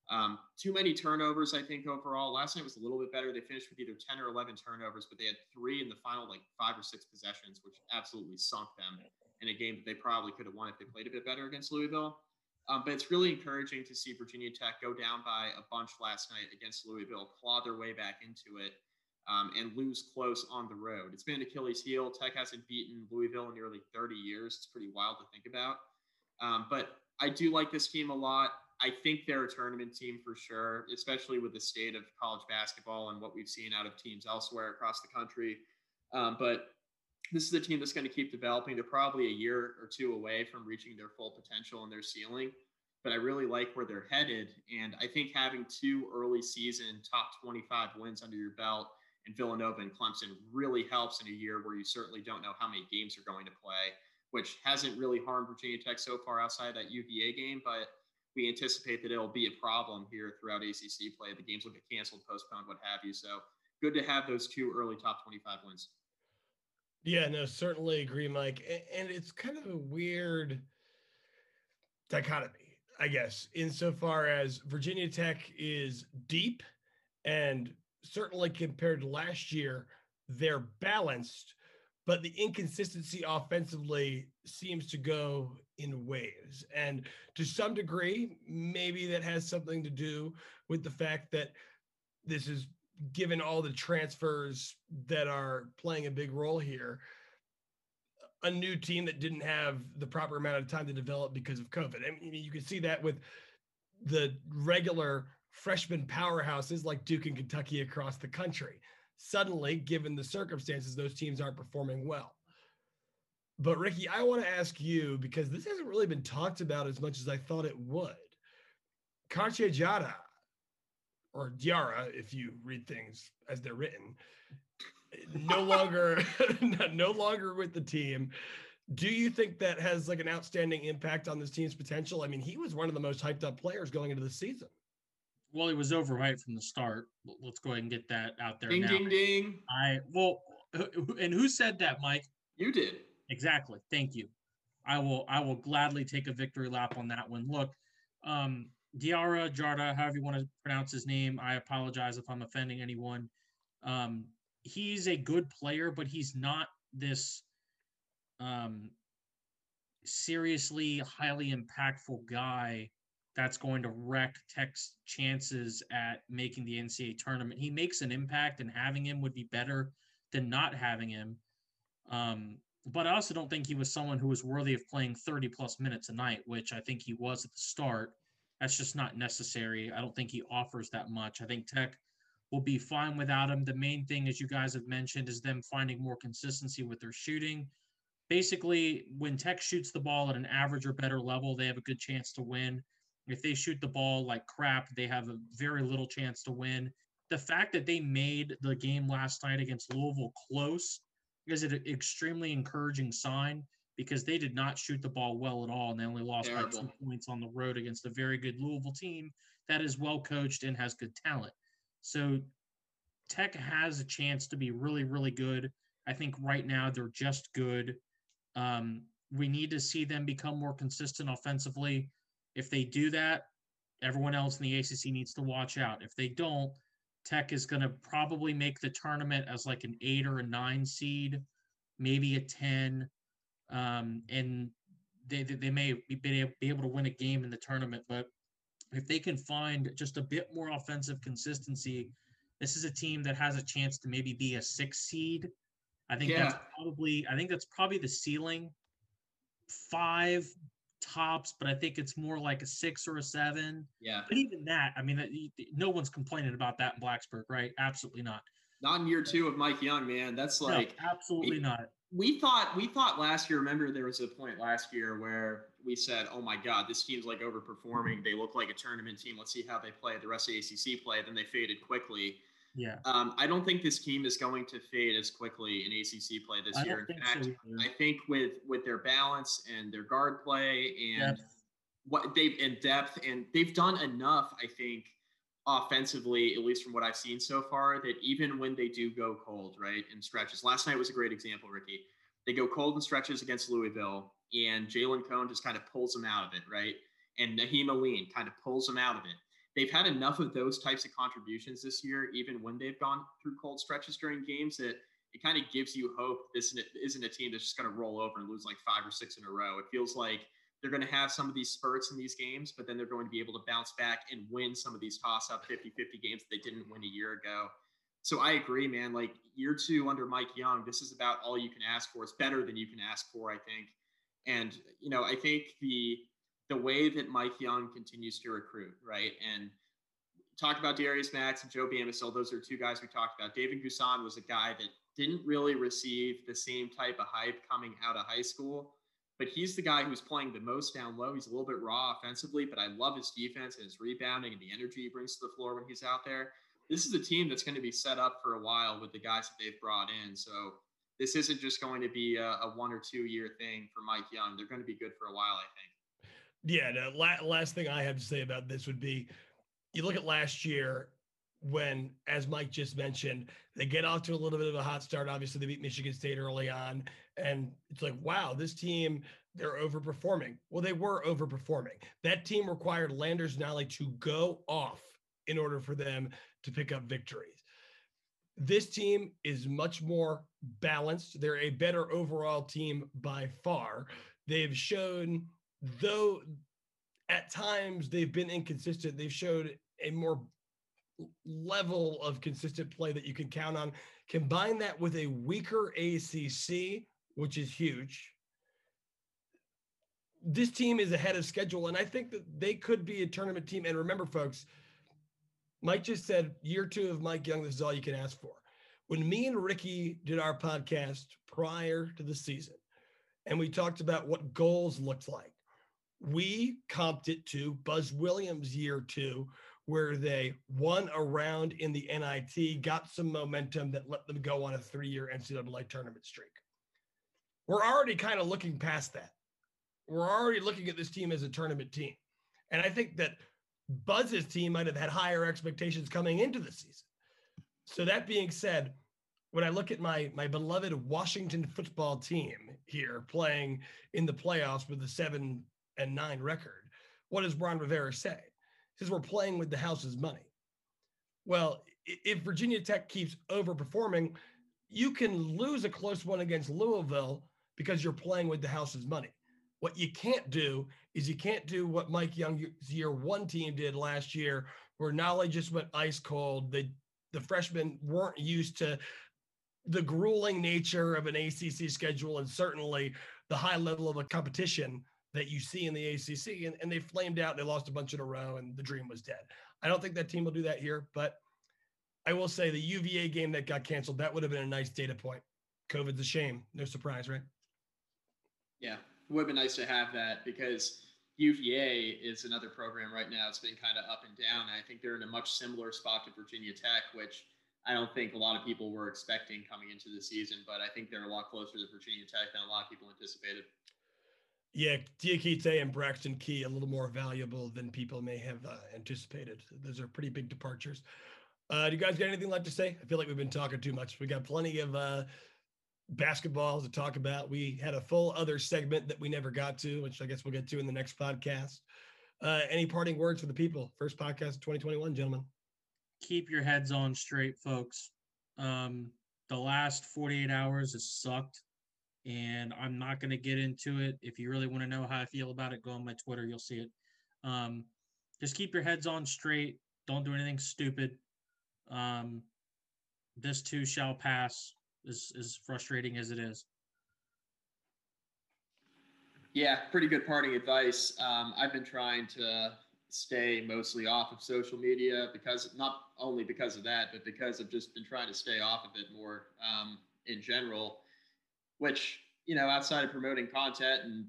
Um, too many turnovers, I think, overall. Last night was a little bit better. They finished with either 10 or 11 turnovers, but they had three in the final, like five or six possessions, which absolutely sunk them in a game that they probably could have won if they played a bit better against Louisville. Um, but it's really encouraging to see Virginia Tech go down by a bunch last night against Louisville, claw their way back into it, um, and lose close on the road. It's been Achilles' heel. Tech hasn't beaten Louisville in nearly 30 years. It's pretty wild to think about. Um, but I do like this team a lot. I think they're a tournament team for sure, especially with the state of college basketball and what we've seen out of teams elsewhere across the country. Um, but this is a team that's going to keep developing. They're probably a year or two away from reaching their full potential and their ceiling. But I really like where they're headed. And I think having two early season top 25 wins under your belt in Villanova and Clemson really helps in a year where you certainly don't know how many games you're going to play, which hasn't really harmed Virginia Tech so far outside that UVA game. But we anticipate that it'll be a problem here throughout ACC play. The games will get canceled, postponed, what have you. So good to have those two early top 25 wins. Yeah, no, certainly agree, Mike. And it's kind of a weird dichotomy, I guess, insofar as Virginia Tech is deep and certainly compared to last year, they're balanced, but the inconsistency offensively seems to go in waves. And to some degree, maybe that has something to do with the fact that this is given all the transfers that are playing a big role here a new team that didn't have the proper amount of time to develop because of COVID. I mean, you can see that with the regular freshman powerhouses like Duke and Kentucky across the country. Suddenly, given the circumstances, those teams aren't performing well. But Ricky, I want to ask you because this hasn't really been talked about as much as I thought it would. Cartier Diarra, or Diara, if you read things as they're written, no longer no longer with the team. Do you think that has like an outstanding impact on this team's potential? I mean, he was one of the most hyped up players going into the season. Well, he was overhyped from the start. Let's go ahead and get that out there ding, now. Ding ding I well, and who said that, Mike? You did. Exactly. Thank you. I will. I will gladly take a victory lap on that one. Look, um, Diarra Jarda, however you want to pronounce his name. I apologize if I'm offending anyone. Um, he's a good player, but he's not this um, seriously highly impactful guy that's going to wreck Tech's chances at making the NCAA tournament. He makes an impact, and having him would be better than not having him. Um, but I also don't think he was someone who was worthy of playing 30 plus minutes a night, which I think he was at the start. That's just not necessary. I don't think he offers that much. I think Tech will be fine without him. The main thing, as you guys have mentioned, is them finding more consistency with their shooting. Basically, when Tech shoots the ball at an average or better level, they have a good chance to win. If they shoot the ball like crap, they have a very little chance to win. The fact that they made the game last night against Louisville close is it an extremely encouraging sign because they did not shoot the ball well at all and they only lost Terrible. by two points on the road against a very good Louisville team that is well coached and has good talent. So Tech has a chance to be really, really good. I think right now they're just good. Um, we need to see them become more consistent offensively. If they do that, everyone else in the ACC needs to watch out. If they don't, Tech is going to probably make the tournament as like an eight or a nine seed, maybe a 10. Um, and they, they may be able to win a game in the tournament, but if they can find just a bit more offensive consistency, this is a team that has a chance to maybe be a six seed. I think yeah. that's probably I think that's probably the ceiling. Five tops, but I think it's more like a six or a seven. Yeah. But even that, I mean, no one's complaining about that in Blacksburg, right? Absolutely not. Not in year two of Mike Young, man. That's like no, absolutely not we thought we thought last year. Remember, there was a point last year where we said, "Oh my God, this team's like overperforming. They look like a tournament team. Let's see how they play. The rest of the ACC play." Then they faded quickly. Yeah. Um, I don't think this team is going to fade as quickly in ACC play this I year. In fact, so I think with with their balance and their guard play and depth. what they've in depth and they've done enough. I think offensively, at least from what I've seen so far, that even when they do go cold, right, in stretches, last night was a great example, Ricky. They go cold in stretches against Louisville, and Jalen Cone just kind of pulls them out of it, right? And Nahiem Alleyne kind of pulls them out of it. They've had enough of those types of contributions this year, even when they've gone through cold stretches during games, that it kind of gives you hope this isn't, a team that's just going to roll over and lose like five or six in a row. It feels like they're going to have some of these spurts in these games, but then they're going to be able to bounce back and win some of these toss up 50 50 games that they didn't win a year ago. So I agree, man. Like year two under Mike Young, this is about all you can ask for. It's better than you can ask for, I think. And, you know, I think the the way that Mike Young continues to recruit, right? And talk about Darius Max and Joe Bamisile. Those are two guys we talked about. David N'Guessan was a guy that didn't really receive the same type of hype coming out of high school but he's the guy who's playing the most down low. He's a little bit raw offensively, but I love his defense and his rebounding and the energy he brings to the floor when he's out there. This is a team that's going to be set up for a while with the guys that they've brought in. So this isn't just going to be a, a one or two year thing for Mike Young. They're going to be good for a while, I think. Yeah. No, la- last thing I have to say about this would be you look at last year when, as Mike just mentioned, they get off to a little bit of a hot start. Obviously, they beat Michigan State early on. And it's like, wow, this team, they're overperforming. Well, they were overperforming. That team required Landers Nolley to go off in order for them to pick up victories. This team is much more balanced. They're a better overall team by far. They've shown, though at times they've been inconsistent, they've showed a more level of consistent play that you can count on. Combine that with a weaker ACC, which is huge. This team is ahead of schedule, and I think that they could be a tournament team. And remember, folks, Mike just said year two of Mike Young, this is all you can ask for. When me and Ricky did our podcast prior to the season, and we talked about what goals looked like, we comped it to Buzz Williams year two, where they won a round in the NIT, got some momentum that let them go on a three year NCAA tournament streak. We're already kind of looking past that. We're already looking at this team as a tournament team. And I think that Buzz's team might have had higher expectations coming into the season. So that being said, when I look at my my beloved Washington football team here playing in the playoffs with the seven and nine record, what does Ron Rivera say? He says we're playing with the house's money. Well, if Virginia Tech keeps overperforming, you can lose a close one against Louisville because you're playing with the house's money. What you can't do is you can't do what Mike Young's year one team did last year, where Nolley just went ice cold. The the freshmen weren't used to the grueling nature of an ACC schedule and certainly the high level of a competition that you see in the ACC, and, and they flamed out. They lost a bunch in a row, and the dream was dead. I don't think that team will do that here, but I will say the UVA game that got canceled that would have been a nice data point. COVID's a shame. No surprise, right? Yeah, it would have been nice to have that because UVA is another program right now. It's been kind of up and down. I think they're in a much similar spot to Virginia Tech, which I don't think a lot of people were expecting coming into the season, but I think they're a lot closer to Virginia Tech than a lot of people anticipated. Yeah, Diakite and Braxton Key a little more valuable than people may have uh, anticipated. Those are pretty big departures. Uh, do you guys got anything left to say? I feel like we've been talking too much. We got plenty of uh, basketball to talk about. We had a full other segment that we never got to, which I guess we'll get to in the next podcast. Uh, any parting words for the people? First podcast of 2021, gentlemen. Keep your heads on straight, folks. Um, the last 48 hours has sucked and I'm not going to get into it. If you really want to know how I feel about it, go on my Twitter. You'll see it. Um, just keep your heads on straight. Don't do anything stupid. Um, this too shall pass. As as frustrating as it is. Yeah, pretty good parting advice. Um, I've been trying to stay mostly off of social media because not only because of that, but because I've just been trying to stay off of it more um, in general which you know outside of promoting content and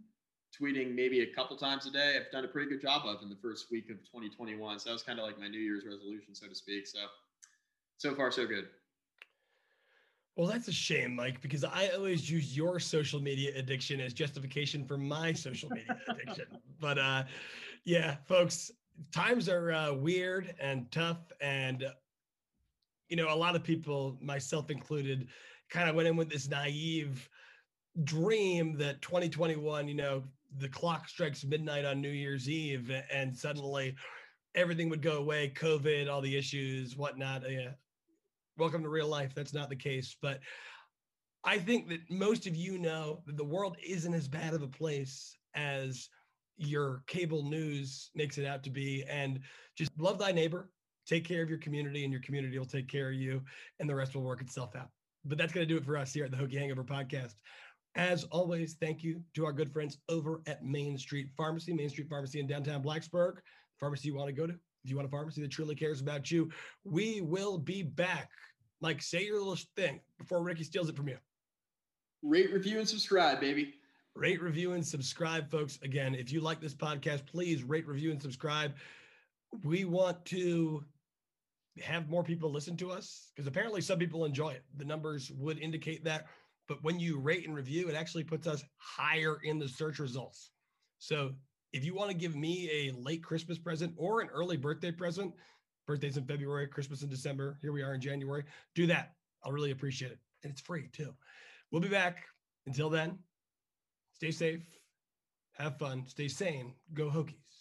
tweeting maybe a couple times a day i've done a pretty good job of in the first week of 2021 so that was kind of like my new year's resolution so to speak so so far so good well, that's a shame, Mike, because I always use your social media addiction as justification for my social media addiction. But uh, yeah, folks, times are uh, weird and tough. And, you know, a lot of people, myself included, kind of went in with this naive dream that 2021, you know, the clock strikes midnight on New Year's Eve and suddenly everything would go away, COVID, all the issues, whatnot. Uh, yeah. Welcome to real life. That's not the case. But I think that most of you know that the world isn't as bad of a place as your cable news makes it out to be. And just love thy neighbor, take care of your community, and your community will take care of you, and the rest will work itself out. But that's going to do it for us here at the Hokie Hangover Podcast. As always, thank you to our good friends over at Main Street Pharmacy, Main Street Pharmacy in downtown Blacksburg. Pharmacy you want to go to. If you want a pharmacy that truly cares about you, we will be back. Mike, say your little thing before Ricky steals it from you. Rate, review, and subscribe, baby. Rate, review, and subscribe, folks. Again, if you like this podcast, please rate, review, and subscribe. We want to have more people listen to us because apparently some people enjoy it. The numbers would indicate that but when you rate and review, it actually puts us higher in the search results. So if you want to give me a late Christmas present or an early birthday present, birthday's in February, Christmas in December, here we are in January, do that. I'll really appreciate it. And it's free too. We'll be back. Until then, stay safe, have fun, stay sane, go Hokies.